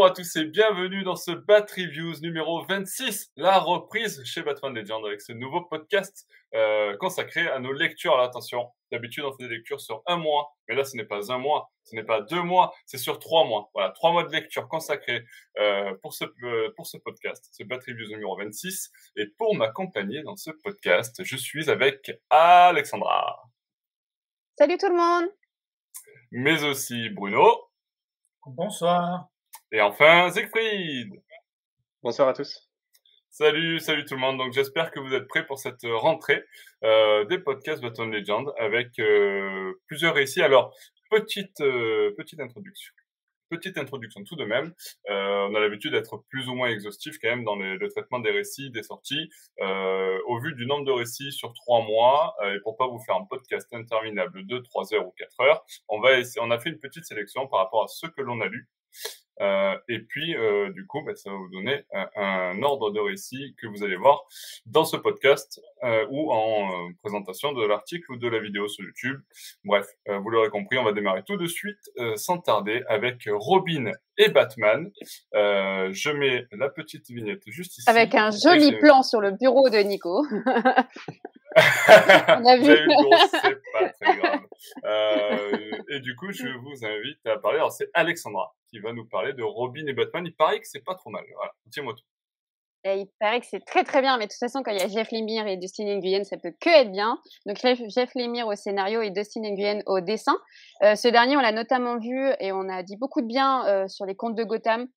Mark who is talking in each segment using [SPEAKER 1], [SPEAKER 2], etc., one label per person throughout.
[SPEAKER 1] Bonjour à tous et bienvenue dans ce Bat Reviews numéro 26, la reprise chez Batman Legend avec ce nouveau podcast euh, consacré à nos lectures. Alors attention, d'habitude on fait des lectures sur un mois, mais là ce n'est pas un mois, ce n'est pas deux mois, c'est sur trois mois. Voilà, trois mois de lecture consacrés euh, pour ce euh, pour ce podcast, ce Bat Reviews numéro 26. Et pour m'accompagner dans ce podcast, je suis avec Alexandra.
[SPEAKER 2] Salut tout le monde.
[SPEAKER 1] Mais aussi Bruno.
[SPEAKER 3] Bonsoir.
[SPEAKER 1] Et enfin, Siegfried.
[SPEAKER 4] Bonsoir à tous.
[SPEAKER 1] Salut, salut tout le monde. Donc j'espère que vous êtes prêts pour cette rentrée euh, des podcasts Battle Legend avec euh, plusieurs récits. Alors petite euh, petite introduction. Petite introduction tout de même. Euh, on a l'habitude d'être plus ou moins exhaustif quand même dans les, le traitement des récits, des sorties. Euh, au vu du nombre de récits sur trois mois, euh, et pour pas vous faire un podcast interminable de trois heures ou quatre heures, on va essayer, on a fait une petite sélection par rapport à ce que l'on a lu. Euh, et puis, euh, du coup, bah, ça va vous donner un, un, ordre de récit que vous allez voir dans ce podcast euh, ou en présentation de l'article ou de la vidéo sur YouTube. Bref, vous l'aurez compris, on va démarrer tout de suite, sans tarder, avec Robin et Batman. je mets la petite vignette juste ici.
[SPEAKER 2] Avec un joli plan sur le bureau de Nico.
[SPEAKER 1] on a vu. c'est pas très grave. et du coup, je vous invite à parler. Alors, c'est Alexandra qui va nous parler de Robin et Batman. Il paraît que c'est pas trop mal. Voilà, dis-moi tout.
[SPEAKER 2] Il paraît que c'est très très bien, mais de toute façon, quand il y a Jeff Lemire et Dustin Nguyen, ça peut que être bien. Donc Jeff Lemire au scénario et Dustin Nguyen au dessin. Euh, ce dernier, on l'a notamment vu et on a dit beaucoup de bien euh, sur les contes de Gotham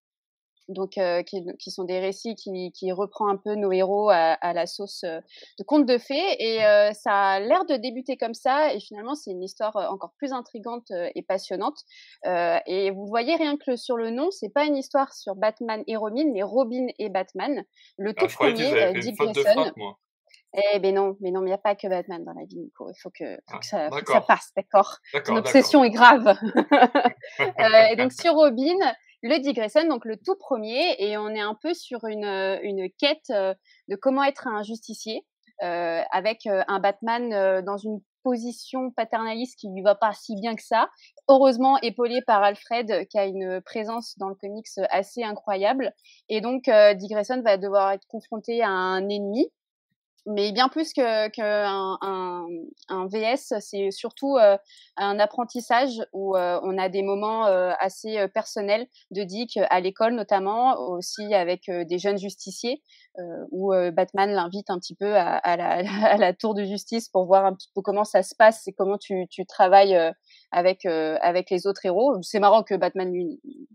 [SPEAKER 2] donc euh, qui, qui, sont des récits qui, qui reprend un peu nos héros à, à la sauce euh, de contes de fées et euh, ça a l'air de débuter comme ça et finalement c'est une histoire encore plus intrigante et passionnante. Et vous voyez rien que sur le nom c'est pas une histoire sur Batman et Robin mais Robin et Batman. Le ah, tout ah, premier Dick Grayson. eh ben non, mais non, mais il n'y a pas que Batman dans la vie, Nico. Il faut que, faut que, ça, faut que ça, passe, d'accord? Ton obsession est grave. euh, et donc sur Robin, le Dick Grayson, donc le tout premier, et on est un peu sur une, euh, une quête euh, de comment être un justicier, euh, avec euh, un Batman dans une position paternaliste qui lui va pas si bien que ça. Heureusement épaulé par Alfred qui a une présence dans le comics assez incroyable. Et donc Dick Grayson va devoir être confronté à un ennemi mais bien plus que, que un, un, VS, c'est surtout euh, un apprentissage où euh, on a des moments euh, assez euh, personnels de Dick à l'école notamment, aussi avec des jeunes justiciers, où Batman l'invite un petit peu à, à, la, à, la, tour de justice pour voir un petit peu comment ça se passe et comment tu, tu travailles avec avec les autres héros. C'est marrant que Batman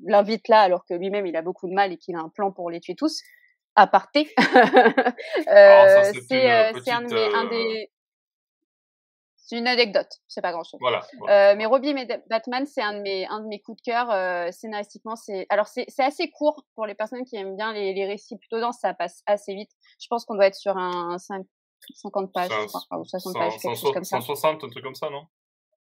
[SPEAKER 2] l'invite là alors que lui-même il a beaucoup de mal et qu'il a un plan pour les tuer tous aparté. euh, c'est euh, un, un,
[SPEAKER 1] euh,
[SPEAKER 2] des. C'est une anecdote, c'est pas grand chose.
[SPEAKER 1] Voilà, voilà.
[SPEAKER 2] Euh, mais Robin et Batman, c'est un de mes un de mes coups de cœur euh, scénaristiquement. C'est alors c'est c'est assez court pour les personnes qui aiment bien les, les récits plutôt denses, ça passe assez vite. Je pense qu'on doit être sur un, 5, 50 pages, ou 60
[SPEAKER 1] 100,
[SPEAKER 2] pages, quelque
[SPEAKER 1] 100,
[SPEAKER 2] chose comme
[SPEAKER 1] 160,
[SPEAKER 2] ça.
[SPEAKER 1] 160, un truc comme ça, non?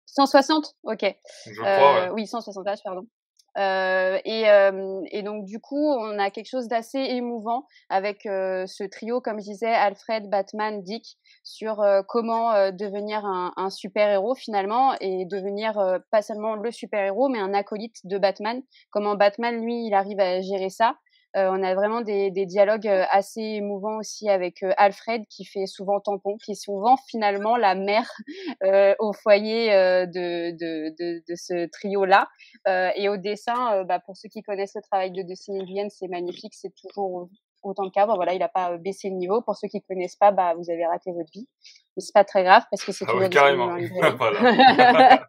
[SPEAKER 2] 160, ok.
[SPEAKER 1] Je crois, ouais.
[SPEAKER 2] Oui, 160 pages, pardon. Euh, et, euh, et, donc du coup, on a quelque chose d'assez émouvant avec euh, ce trio, comme je disais, Alfred, Batman, Dick, sur euh, comment euh, devenir un, un super héros finalement et devenir euh, pas seulement le super héros, mais un acolyte de Batman. Comment Batman, lui, il arrive à gérer ça. Euh, on a vraiment des, dialogues euh, assez émouvants aussi avec euh, Alfred qui fait souvent tampon, qui est souvent finalement la mère au foyer de, ce trio-là. et au dessin, bah, pour ceux qui connaissent le travail de Destiny Vienne, c'est magnifique, c'est toujours autant de cas. voilà, il n'a pas baissé le niveau. Pour ceux qui connaissent pas, bah, vous avez raté votre vie mais c'est pas très grave parce que c'est
[SPEAKER 1] ah
[SPEAKER 2] toujours
[SPEAKER 1] oui, carrément.
[SPEAKER 2] voilà.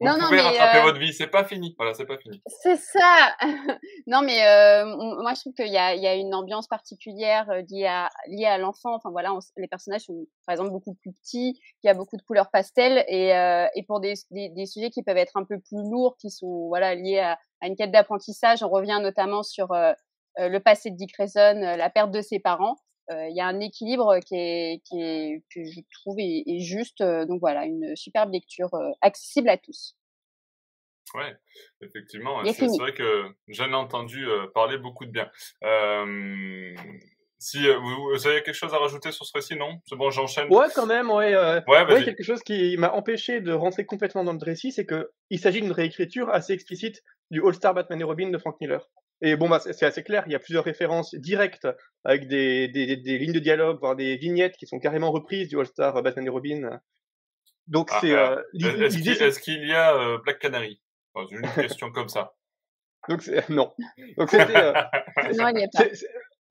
[SPEAKER 1] Vous non, pouvez non, rattraper euh... votre vie, c'est pas fini. Voilà, c'est pas fini.
[SPEAKER 2] C'est ça. non, mais euh, moi je trouve qu'il y a, il y a une ambiance particulière euh, liée à liée à l'enfant. Enfin voilà, on, les personnages sont par exemple beaucoup plus petits. Il y a beaucoup de couleurs pastel et euh, et pour des, des, des sujets qui peuvent être un peu plus lourds, qui sont voilà liés à, à une quête d'apprentissage. On revient notamment sur euh, euh le passé de Dick Grayson, la perte de ses parents il euh, y a un équilibre qui est, qui est que je trouve est, est juste. Euh, donc voilà, une superbe lecture euh, accessible à tous.
[SPEAKER 1] Ouais, effectivement, c'est vrai que j'en ai entendu parler beaucoup de bien. Euh, si vous, vous, avez quelque chose à rajouter sur ce récit, non? C'est bon, j'enchaîne.
[SPEAKER 4] Ouais, quand même, ouais. Euh,
[SPEAKER 1] ouais,
[SPEAKER 4] ouais, quelque chose qui m'a empêché de rentrer complètement dans le récit, c'est que il s'agit d'une réécriture assez explicite du All-Star Batman et Robin de Frank Miller. Et bon, bah, c'est assez clair, il y a plusieurs références directes avec des, des, des lignes de dialogue, voire des vignettes qui sont carrément reprises du All-Star Batman et Robin.
[SPEAKER 1] Donc, ah, c'est. Euh, Est-ce qu'il y a euh, Black Canary? Enfin, Une question comme ça.
[SPEAKER 4] Donc, non. Donc, c'était. Euh, non, il n'y a pas.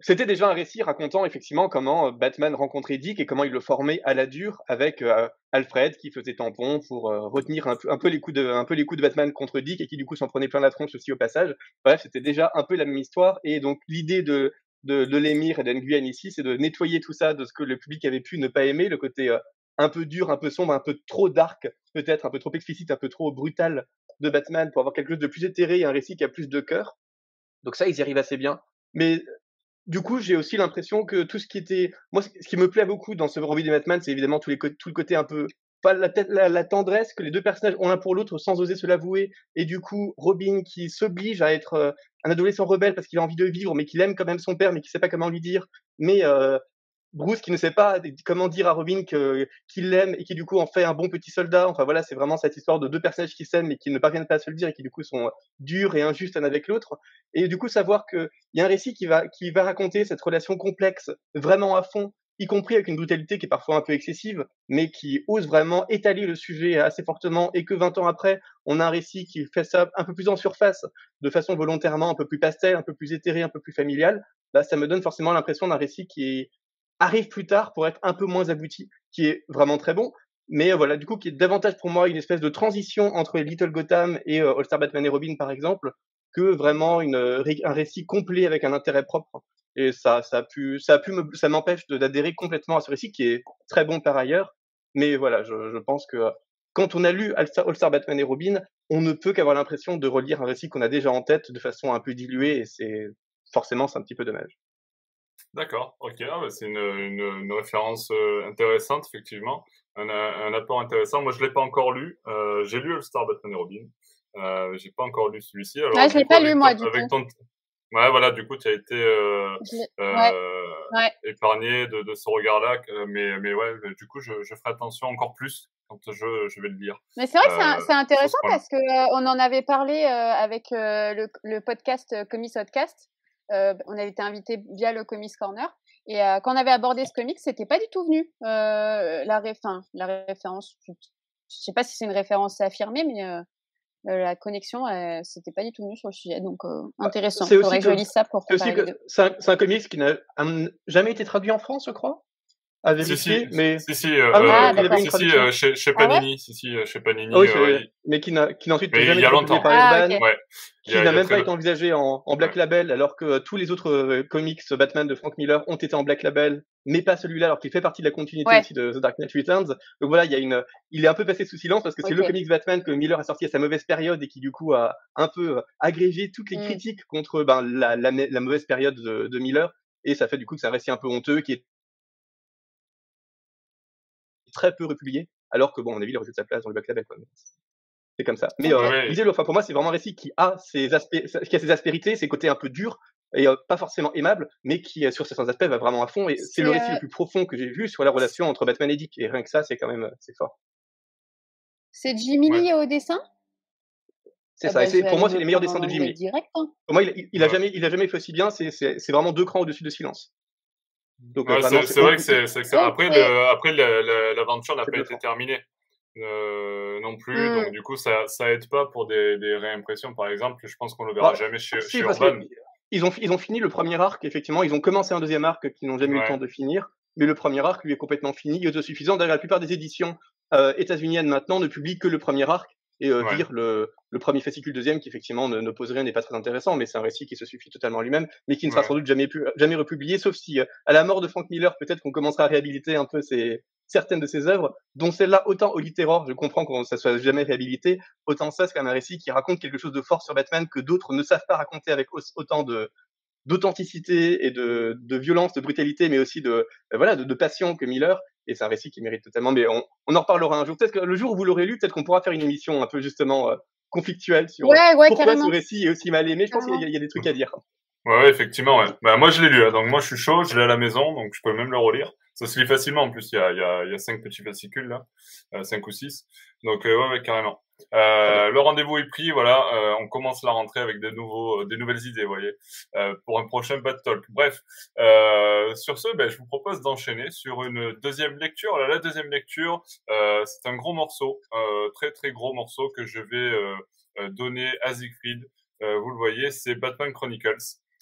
[SPEAKER 4] C'était déjà un récit racontant effectivement comment euh, Batman rencontrait Dick et comment il le formait à la dure avec euh, Alfred qui faisait tampon pour euh, retenir un peu, les coups de, un peu les coups de Batman contre Dick et qui du coup s'en prenait plein la tronche aussi au passage. Bref, c'était déjà un peu la même histoire et donc l'idée de, de, de l'émir et d'Enguyen ici, c'est de nettoyer tout ça de ce que le public avait pu ne pas aimer, le côté un peu dur, un peu sombre, un peu trop dark, peut-être un peu trop explicite, un peu trop brutal de Batman pour avoir quelque chose de plus éthéré et un récit qui a plus de cœur. Donc ça, ils y arrivent assez bien. Mais du coup, j'ai aussi l'impression que tout ce qui était, moi, ce qui me plaît beaucoup dans ce Robin de Batman, c'est évidemment tout, tout le côté un peu, pas la, tendresse que les deux personnages ont l'un pour l'autre sans oser se l'avouer, et du coup, Robin qui s'oblige à être euh, un adolescent rebelle parce qu'il a envie de vivre, mais qu'il aime quand même son père, mais qui sait pas comment lui dire, mais euh, Bruce qui ne sait pas comment dire à Robin que qu'il l'aime et qui du coup en fait un bon petit soldat. Enfin voilà, c'est vraiment cette histoire de deux personnages qui s'aiment mais qui ne parviennent pas à se le dire et qui du coup sont durs et injustes l'un avec l'autre. Et du coup savoir qu'il y a un récit qui va qui va raconter cette relation complexe vraiment à fond, y compris avec une brutalité qui est parfois un peu excessive, mais qui ose vraiment étaler le sujet assez fortement et que 20 ans après, on a un récit qui fait ça un peu plus en surface, de façon volontairement un peu plus pastel, un peu plus éthéré, un peu plus familial. Là, ça me donne forcément l'impression d'un récit qui est arrive plus tard pour être un peu moins abouti, qui est vraiment très bon. Mais euh, voilà, du coup, qui est davantage pour moi une espèce de transition entre Little Gotham et euh, All Star Batman et Robin, par exemple, que vraiment une, euh, un récit complet avec un intérêt propre. Et ça, ça a pu, ça a pu me, ça m'empêche d'adhérer complètement à ce récit qui est très bon par ailleurs. Mais voilà, je, je pense que quand on a lu All All Star Batman et Robin, on ne peut qu'avoir l'impression de relire un récit qu'on a déjà en tête de façon un peu diluée et c'est forcément c'est un petit peu dommage.
[SPEAKER 1] D'accord, ok, ah, bah, c'est une, une, une, référence euh, intéressante, effectivement, un, un, apport intéressant. Moi, je l'ai pas encore lu. Euh, j'ai lu All Star Batman et Robin. Euh, j'ai pas encore lu celui-ci.
[SPEAKER 2] Alors, ah, je l'ai pas lu moi du
[SPEAKER 1] avec Ton... Ouais, voilà, du coup, tu as été euh, ouais. Ouais. épargné de, de ce regard-là, mais mais ouais, du coup, je, je ferai attention encore plus quand je, je vais le lire.
[SPEAKER 2] Mais c'est vrai que c'est intéressant parce que on en avait parlé avec le, le podcast Comics Podcast euh, on avait été invité via le Comics Corner. Et euh, quand on avait abordé ce comic, c'était pas du tout venu euh, la, la référence. Je sais pas si c'est une référence affirmée, mais la connexion, c'était pas du tout venu sur le sujet. Donc bah, intéressant. C'est aussi que je ça pour.
[SPEAKER 4] C'est un, un, comics qui n'a jamais été traduit en France, je crois? À vérifier,
[SPEAKER 1] si,
[SPEAKER 4] mais
[SPEAKER 1] si si, euh, ah, oui, euh, ah, si, si euh, chez, chez Panini, ah ouais si si, chez Panini.
[SPEAKER 4] oui, euh, mais qui n'a qui n'a ensuite jamais été publié par ah, Urban, okay. ouais. qui n'a même pas été envisagé en, en Black ouais. Label, alors que tous les autres comics Batman de Frank Miller ont été en Black Label, mais pas celui-là, alors qu'il fait partie de la continuité aussi de The Dark Knight Returns. Donc voilà, il y a une, il est un peu passé sous silence parce que c'est okay. le comics Batman que Miller a sorti à sa mauvaise période et qui du coup a un peu agrégé toutes les mm. critiques contre ben, la, la, la mauvaise période de, de Miller. Et ça fait du coup que c'est un récit un peu honteux qui est très peu republié, alors que bon, on a vu, il aurait de sa place dans le bac label. C'est comme ça. Mais euh, enfin, pour moi, c'est vraiment un récit qui a ses aspects, qui a ses aspérités, ses côtés un peu durs et euh, pas forcément aimables, mais qui euh, sur certains aspects va vraiment à fond. Et c'est le récit le plus profond que j'ai vu sur la relation entre Batman et Dick. Et rien que ça, c'est quand même c'est fort.
[SPEAKER 2] C'est Jimmy Lee au dessin?
[SPEAKER 4] C'est ah ça. Bah, pour moi, c'est les meilleurs dessins de Jimmy. Direct, hein. Pour moi, il, il, a jamais, il a jamais fait aussi bien. C'est vraiment deux crans au-dessus de silence.
[SPEAKER 1] Donc, ouais, euh, c'est vrai que c'est après le, après l'aventure n'a pas été terminée euh, non plus, mm. donc du coup ça ça aide pas pour des, des réimpressions par exemple. Je pense qu'on le verra bah, jamais chez, si, chez Urban.
[SPEAKER 4] Ils ont ils ont fini le premier arc effectivement, ils ont commencé un deuxième arc qu'ils n'ont jamais ouais. eu le temps de finir, mais le premier arc lui est complètement fini, il est autosuffisant. D'ailleurs la plupart des éditions euh, états-uniennes maintenant ne publient que le premier arc et euh, ouais. vire le, le premier fascicule deuxième qui effectivement ne, ne pose rien n'est pas très intéressant mais c'est un récit qui se suffit totalement lui-même mais qui ne sera ouais. sans doute jamais pu, jamais republié sauf si euh, à la mort de Frank Miller peut-être qu'on commencera à réhabiliter un peu ses, certaines de ses œuvres dont celle-là autant au littéraire je comprends qu'on ça soit jamais réhabilité autant ça c'est quand même un récit qui raconte quelque chose de fort sur Batman que d'autres ne savent pas raconter avec autant de d'authenticité et de, de violence, de brutalité, mais aussi de euh, voilà de, de passion que Miller et c'est un récit qui mérite totalement. Mais on, on en reparlera un jour. Peut-être que le jour où vous l'aurez lu, peut-être qu'on pourra faire une émission un peu justement euh, conflictuelle sur
[SPEAKER 2] ouais, ouais,
[SPEAKER 4] pourquoi
[SPEAKER 2] carrément.
[SPEAKER 4] ce récit est aussi mal aimé. Je pense qu'il y, y, a des trucs à dire.
[SPEAKER 1] Ouais, effectivement, ouais. Bah, moi, je l'ai lu, hein. donc moi, je suis chaud, je l'ai à la maison, donc je peux même le relire. Ça se lit facilement, en plus, il y a, il y a, il y a cinq petits fascicules, là, euh, cinq ou six. Donc, euh, ouais, ouais, carrément. Euh, le rendez-vous est pris, voilà, euh, on commence la rentrée avec des nouveaux, des nouvelles idées, voyez, euh, pour un prochain Bad Talk. Bref, sur ce, ben, je vous propose d'enchaîner sur une deuxième lecture. la deuxième lecture, c'est un gros morceau, très très gros morceau que je vais donner à Siegfried. vous le voyez, c'est Batman Chronicles.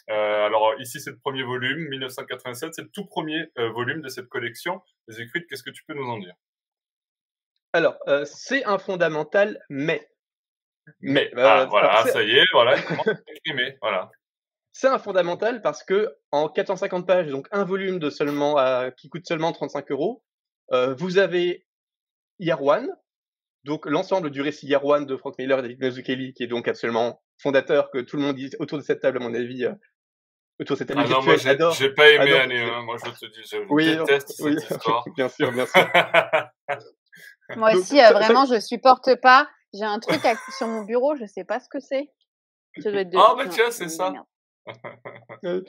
[SPEAKER 1] alors ici, c'est le premier volume, 1987, c'est le tout premier volume de cette collection. Siegfried, qu'est-ce que tu peux nous en dire?
[SPEAKER 4] Alors, euh, c'est un fondamental, mais.
[SPEAKER 1] Mais, ah, voilà, ça y est, voilà, voilà.
[SPEAKER 4] C'est un fondamental parce que en 450 pages, donc un volume de seulement qui coûte seulement 35 euros, euh, vous avez One, donc l'ensemble du récit One de Frank Miller et David Mazzucchelli, qui est donc absolument fondateur, que tout le monde dit autour de cette table, à mon avis, euh, autour de cette table.
[SPEAKER 1] Ah non, moi, j'ai pas aimé année 1, moi je te dis, je oui, déteste cette histoire.
[SPEAKER 4] bien sûr, bien sûr.
[SPEAKER 2] Moi aussi, euh, vraiment, je supporte pas. J'ai un truc sur mon bureau, je sais pas ce que c'est.
[SPEAKER 1] Ah, bah tiens, c'est ça.
[SPEAKER 4] Euh,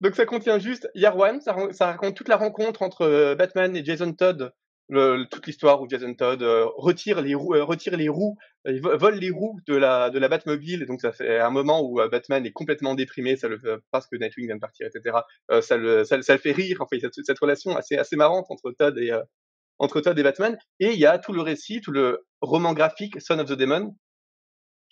[SPEAKER 4] donc, ça. contient juste Yarwan, ça, ça, raconte toute la rencontre entre euh, Batman et Jason Todd, le, toute l'histoire où Jason Todd retire les roues, retire les roues, vole les roues de la de la Batmobile. Donc ça fait un moment où Batman est complètement déprimé, ça le parce que Nightwing vient de partir, etc. ça, le, ça, ça, le fait rire. Enfin, cette, cette relation assez assez marrante entre Todd et entre Todd et Batman. Et il y a tout le récit, tout le roman graphique Son of the Demon.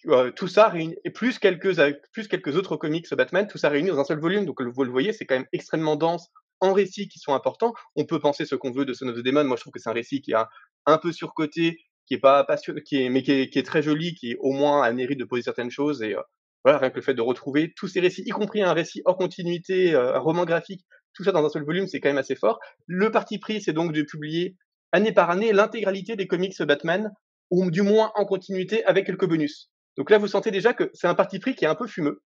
[SPEAKER 4] Euh, tout ça réuni, et plus quelques, plus quelques autres comics Batman, tout ça réuni dans un seul volume. Donc vous le voyez, c'est quand même extrêmement dense en récits qui sont importants. On peut penser ce qu'on veut de Son of the Demon. Moi, je trouve que c'est un récit qui a un peu surcoté, qui est pas passionnant, qui est, mais qui est, qui est, très joli, qui est au moins a le mérite de poser certaines choses. Et euh, voilà, rien que le fait de retrouver tous ces récits, y compris un récit hors continuité, euh, un roman graphique, tout ça dans un seul volume, c'est quand même assez fort. Le parti pris, c'est donc de publier année par année l'intégralité des comics Batman, ou du moins en continuité avec quelques bonus. Donc là, vous sentez déjà que c'est un parti pris qui est un peu fumeux.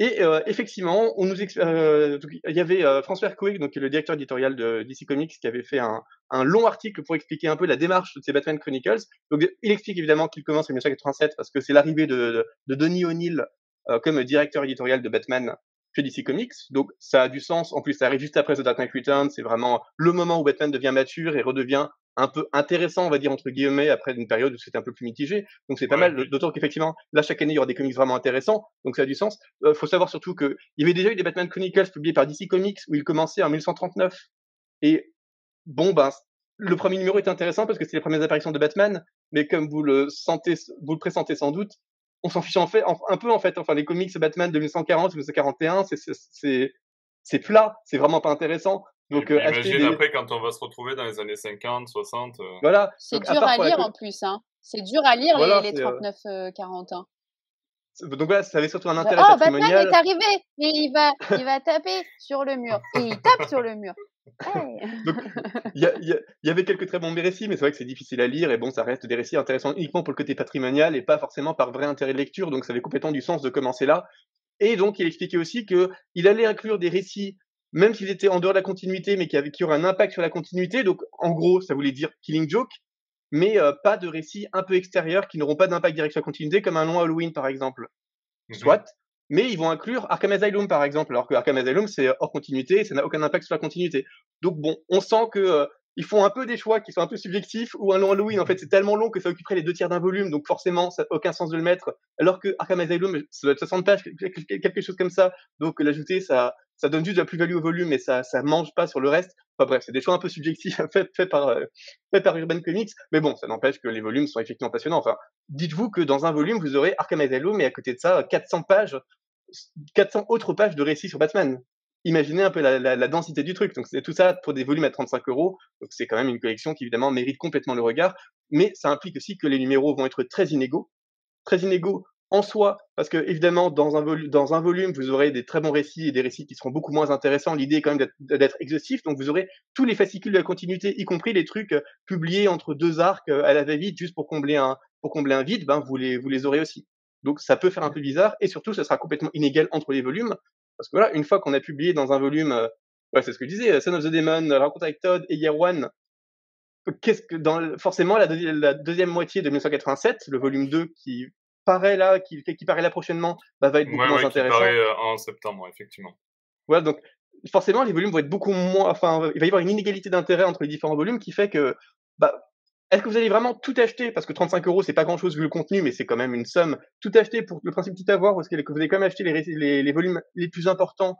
[SPEAKER 4] Et euh, effectivement, euh, il y avait euh, François Hercouet, donc le directeur éditorial de DC Comics, qui avait fait un, long article pour expliquer un peu la démarche de ces Batman Chronicles. Donc il explique évidemment qu'il commence en 1987 parce que c'est l'arrivée de, de, de, Denis O'Neill comme directeur éditorial de Batman chez DC Comics. Donc ça a du sens. En plus, ça arrive juste après The Dark Knight Returns. C'est vraiment le moment où Batman devient mature et redevient un peu intéressant, on va dire entre guillemets, après une période où c'était un peu plus mitigé. Donc c'est pas mal. D'autant qu'effectivement, là chaque année il y aura des comics vraiment intéressants. Donc ça a du sens. Euh, faut savoir surtout que il y avait déjà eu des Batman Chronicles publiés par DC Comics où il commençait en 1939. Et bon ben le premier numéro est intéressant parce que c'est les premières apparitions de Batman, mais comme vous le sentez, vous le pressentez sans doute, on s'en fiche en fait, un peu en fait. Enfin, les comics Batman de 1940, 1941, c'est c'est plat, c'est vraiment pas intéressant.
[SPEAKER 1] Donc, euh, imagine après quand on va se retrouver dans les années 50, 60. Euh.
[SPEAKER 4] Voilà.
[SPEAKER 2] C'est dur à, lire en plus, hein. C'est dur à lire les, 39-40 ans.
[SPEAKER 4] Donc voilà, ça avait surtout un intérêt oh,
[SPEAKER 2] Batman est arrivé et il va, il va taper sur le mur. Et il tape sur le mur.
[SPEAKER 4] Donc, il y, avait quelques très bons récits, mais c'est vrai que c'est difficile à lire et bon, ça reste des récits intéressants uniquement pour le côté patrimonial et pas forcément par vrai intérêt de lecture. Donc, ça avait complètement du sens de commencer là. Et donc, il expliquait aussi que il allait inclure des récits, même s'ils étaient en dehors de la continuité, mais qui, avaient, qui auraient un impact sur la continuité. Donc, en gros, ça voulait dire Killing Joke, mais euh, pas de récits un peu extérieurs qui n'auront pas d'impact direct sur la continuité, comme un long Halloween, par exemple. Mmh Soit mais ils vont inclure Arkham Asylum par exemple, alors que Arkham Asylum c'est hors continuité, et ça n'a aucun impact sur la continuité. Donc bon, on sent que euh, ils font un peu des choix qui sont un peu subjectifs, ou un long Halloween. En fait c'est tellement long que ça occuperait les deux tiers d'un volume, donc forcément ça n'a aucun sens de le mettre, alors que Arkham Asylum ça doit être 60 pages, quelque chose comme ça, donc l'ajouter ça ça donne juste de la plus-value au volume, mais ça ça mange pas sur le reste. Enfin bref, c'est des choix un peu subjectifs faits fait par euh, par Urban Comics, mais bon, ça n'empêche que les volumes sont effectivement passionnants. Enfin, dites-vous que dans un volume vous aurez Arkham Asylum et à côté de ça 400 pages 400 autres pages de récits sur Batman. Imaginez un peu la, densité du truc. Donc c'est tout ça pour des volumes à 35 euros. Donc c'est quand même une collection qui évidemment mérite complètement le regard. Mais ça implique aussi que les numéros vont être très inégaux, très inégaux en soi, parce que évidemment dans un, dans un volume vous aurez des très bons récits et des récits qui seront beaucoup moins intéressants. L'idée est quand même d'être exhaustif. Donc vous aurez tous les fascicules de la continuité, y compris les trucs euh, publiés entre deux arcs euh, à la va-vite juste pour combler un pour combler un vide. Ben vous les vous les aurez aussi. Donc ça peut faire un peu bizarre et surtout ça sera complètement inégal entre les volumes parce que voilà, une fois qu'on a publié dans un volume, euh, ouais, c'est ce que je disais, Son of the Demon, Rencontre avec Todd et Year One, qu'est-ce que dans forcément la, deuxième moitié de 1987, le volume 2 qui paraît là, qui, qui paraît là prochainement, bah, va être beaucoup moins intéressant. Qui
[SPEAKER 1] paraît euh, en septembre, effectivement.
[SPEAKER 4] Voilà, donc forcément, les volumes vont être beaucoup moins. Enfin, il va y avoir une inégalité d'intérêt entre les différents volumes qui fait que, bah, est-ce que vous allez vraiment tout acheter? Parce que 35 euros, c'est pas grand chose vu le contenu, mais c'est quand même une somme. Tout acheter pour le principe tout avoir, parce que vous allez quand même acheter les, les, les volumes les plus importants,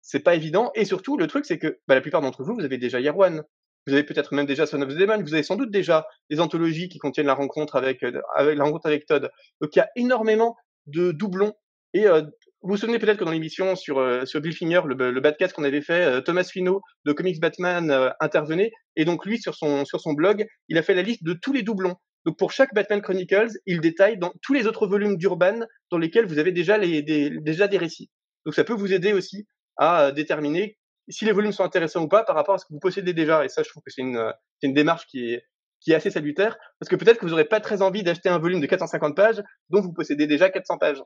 [SPEAKER 4] c'est pas évident. Et surtout, le truc, c'est que bah, la plupart d'entre vous, vous avez déjà Year One. Vous avez peut-être même déjà Son of the Demon. Vous avez sans doute déjà les anthologies qui contiennent la rencontre avec, euh, avec la rencontre avec Todd. Donc il y a énormément de doublons. Et euh, vous vous souvenez peut-être que dans l'émission sur, euh, sur Bill Finger, le, le Badcast qu'on avait fait, euh, Thomas Finot de Comics Batman euh, intervenait. Et donc lui, sur son, sur son blog, il a fait la liste de tous les doublons. Donc pour chaque Batman Chronicles, il détaille dans tous les autres volumes d'Urban dans lesquels vous avez déjà, les, des, déjà des récits. Donc ça peut vous aider aussi à déterminer si les volumes sont intéressants ou pas par rapport à ce que vous possédez déjà. Et ça, je trouve que c'est une, une démarche qui est, qui est assez salutaire, parce que peut-être que vous n'aurez pas très envie d'acheter un volume de 450 pages dont vous possédez déjà 400 pages.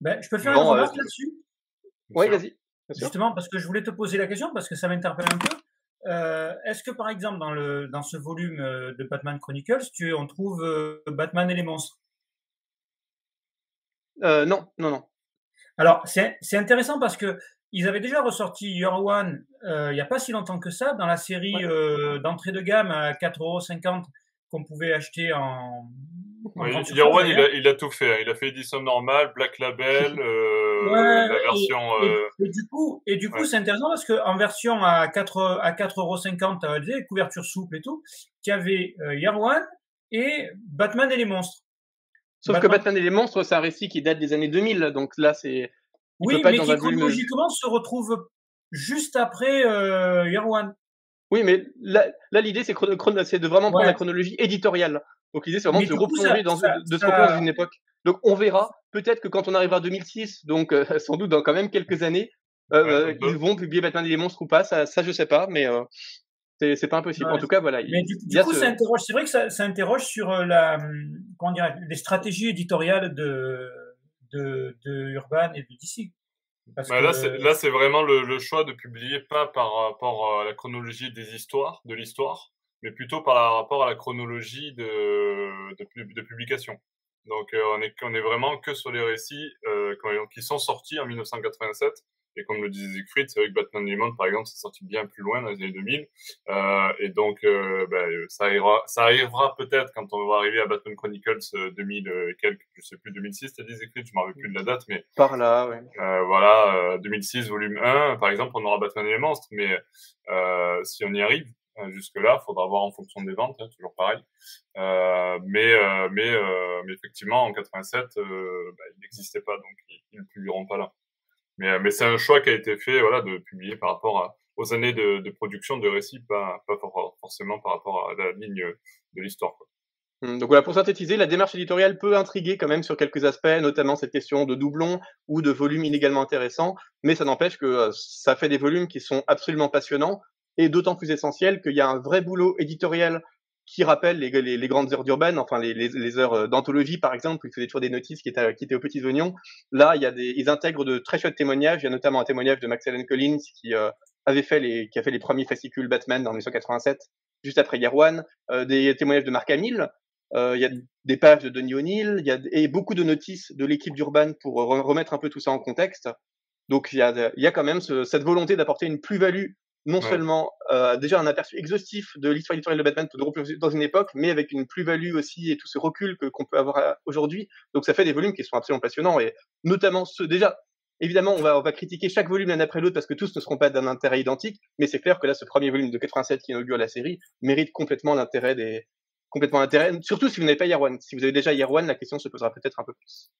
[SPEAKER 3] Ben, je peux faire une remarque là-dessus?
[SPEAKER 4] Oui, vas-y.
[SPEAKER 3] Justement, parce que je voulais te poser la question, parce que ça m'interpelle un peu. Euh, Est-ce que par exemple dans, le, dans ce volume euh, de Batman Chronicles, tu, on trouve euh, Batman et les monstres?
[SPEAKER 4] Euh, Non, non, non.
[SPEAKER 3] Alors c'est intéressant parce que ils avaient déjà ressorti Your One euh, il n'y a pas si longtemps que ça dans la série d'entrée de gamme à 4,50€ qu'on pouvait acheter en,
[SPEAKER 1] oui, One, il a, il a, tout fait. Hein. Il a fait édition normale, Black Label, euh, la version.
[SPEAKER 3] Et, euh... et, du coup, et du coup, c'est intéressant parce que en version à 4 à 4,50 euros, des couverture souple et tout, tu avais euh, Year One et Batman et les monstres.
[SPEAKER 4] Sauf que Batman et les monstres, c'est un récit qui date des années 2000, donc là, c'est.
[SPEAKER 3] Oui, mais qui chronologiquement se retrouve juste après euh, Year One.
[SPEAKER 4] Oui, mais là, l'idée, c'est, de vraiment prendre la chronologie éditoriale. Donc l'idée, c'est vraiment de se replonger dans, de, se dans une époque. Donc on verra. Peut-être que quand on arrivera à 2006, donc euh, sans doute dans quand même quelques années, euh, euh, ils vont publier Batman et les monstres ou pas. Ça, ça je sais pas, mais euh, c'est, c'est pas impossible. En tout cas, voilà.
[SPEAKER 3] Mais du, coup, ça interroge. C'est vrai que ça, ça interroge sur la, comment dire, les stratégies éditoriales de de, de Urban et de DC.
[SPEAKER 1] Bah là, c'est, là, c'est vraiment le, le, choix de publier pas par rapport à la chronologie des histoires, de l'histoire, mais plutôt par rapport à la chronologie de, de, de publication. Donc euh, on, est, on est vraiment que sur les récits euh, qui sont sortis en 1987. Et comme le disait Siegfried, c'est vrai que Batman Lemon, par exemple, c'est sorti bien plus loin dans les années 2000. Euh, et donc, euh, ben, ça arrivera, ça arrivera peut-être quand on va arriver à Batman Chronicles 2000 euh, et quelques, je sais plus, 2006, t'as dit Siegfried, je m'en rappelle plus de la date, mais...
[SPEAKER 4] Par là, oui.
[SPEAKER 1] voilà, 2006, volume 1, par exemple, on aura Batman et les monstres, mais si on y arrive, euh, jusque-là. Faudra voir en fonction des ventes, hein, toujours pareil. Euh, mais, euh, mais, euh, mais effectivement, en 87, bah, il n'existait pas, donc ils ne publieront pas là. Mais, mais c'est un choix qui a été fait voilà, de publier par rapport aux années de, production de récits, pas, pas forcément par rapport à la ligne de l'histoire.
[SPEAKER 4] Hum, donc voilà, pour synthétiser, la démarche éditoriale peut intriguer quand même sur quelques aspects, notamment cette question de doublons ou de volumes inégalement intéressants, mais ça n'empêche que ça fait des volumes qui sont absolument passionnants, et d'autant plus essentiel qu'il y a un vrai boulot éditorial qui rappelle les, les, les grandes heures d'urbaine, enfin les, les, heures euh, d'anthologie par exemple, où ils faisaient toujours des notices qui étaient, qui étaient aux petits oignons. Là, il y a des, ils intègrent de très chouettes témoignages. Il y a notamment un témoignage de Max Allen Collins qui euh, avait fait les, qui a fait les premiers fascicules Batman en 1987, juste après Year One. Euh, des témoignages de Mark Hamill. il y a des pages de Denis O'Neill. Il y a et beaucoup de notices de l'équipe d'Urban pour remettre un peu tout ça en contexte. Donc il y a, il y a quand même ce, cette volonté d'apporter une plus-value non seulement euh, déjà un aperçu exhaustif de l'histoire éditoriale de Batman dans une époque, mais avec une plus-value aussi et tout ce recul que qu'on peut avoir euh, aujourd'hui. Donc ça fait des volumes qui sont absolument passionnants et notamment ceux déjà. Évidemment, on va, on va critiquer chaque volume l'un après l'autre parce que tous ne seront pas d'un intérêt identique, mais c'est clair que là, ce premier volume de 87 qui inaugure la série mérite complètement l'intérêt des, complètement l'intérêt, surtout si vous n'avez pas Year One. Si vous avez déjà Year One, la question se posera peut-être un peu plus.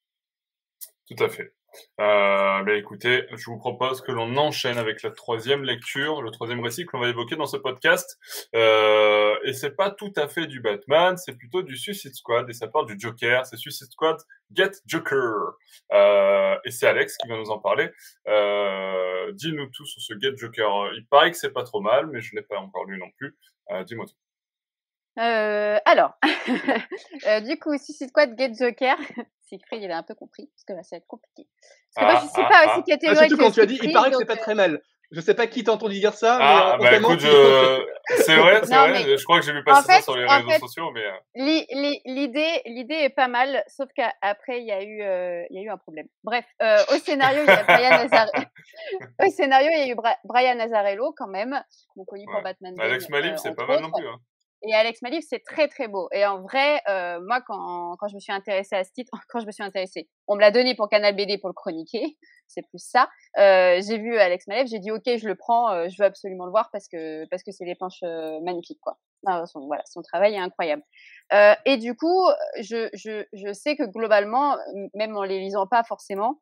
[SPEAKER 1] Tout à fait. Euh, ben écoutez, je vous propose que l'on enchaîne avec la troisième lecture, le troisième récit que l'on va évoquer dans ce podcast. Euh, et c'est pas tout à fait du Batman, c'est plutôt du Suicide Squad et ça part du Joker. C'est Suicide Squad Get Joker. Euh, et c'est Alex qui va nous en parler. Euh, dis-nous tout sur ce Get Joker. Il paraît que c'est pas trop mal, mais je n'ai pas encore lu non plus. Euh, dis-moi tout.
[SPEAKER 2] Euh, alors, euh, du coup, Suicide Squad Get Joker, Siegfried, il a un peu compris, parce que là, ça va être compliqué. Parce que moi, je suis ah, pas ah, aussi
[SPEAKER 4] catégorique. Ah, surtout quand tu as dit, il paraît que c'est pas très mal. je sais pas qui t'a entendu dire ça.
[SPEAKER 1] Ah, mais bah écoute, je... c'est vrai, c'est vrai. Je crois que j'ai vu passer ça sur les réseaux sociaux, mais.
[SPEAKER 2] Euh. L'idée, l'idée est pas mal, sauf qu'après il y a eu, euh, il y a eu un problème. Bref, euh, au scénario il y a Brian au scénario il y a eu Brian Azarello quand même, connu pour Batman.
[SPEAKER 1] Alex Malib, c'est pas mal non plus. Hein.
[SPEAKER 2] Et Alex Malif, c'est très très beau. Et en vrai, euh, moi, quand, quand je me suis intéressée à ce titre, quand je me suis intéressée, on me l'a donné pour Canal BD pour le chroniquer, c'est plus ça. Euh, j'ai vu Alex Malif, j'ai dit ok, je le prends, euh, je veux absolument le voir parce que parce que c'est des planches magnifiques quoi. son, voilà, son travail est incroyable. Et du coup, je, je, je sais que globalement, même en les lisant pas forcément,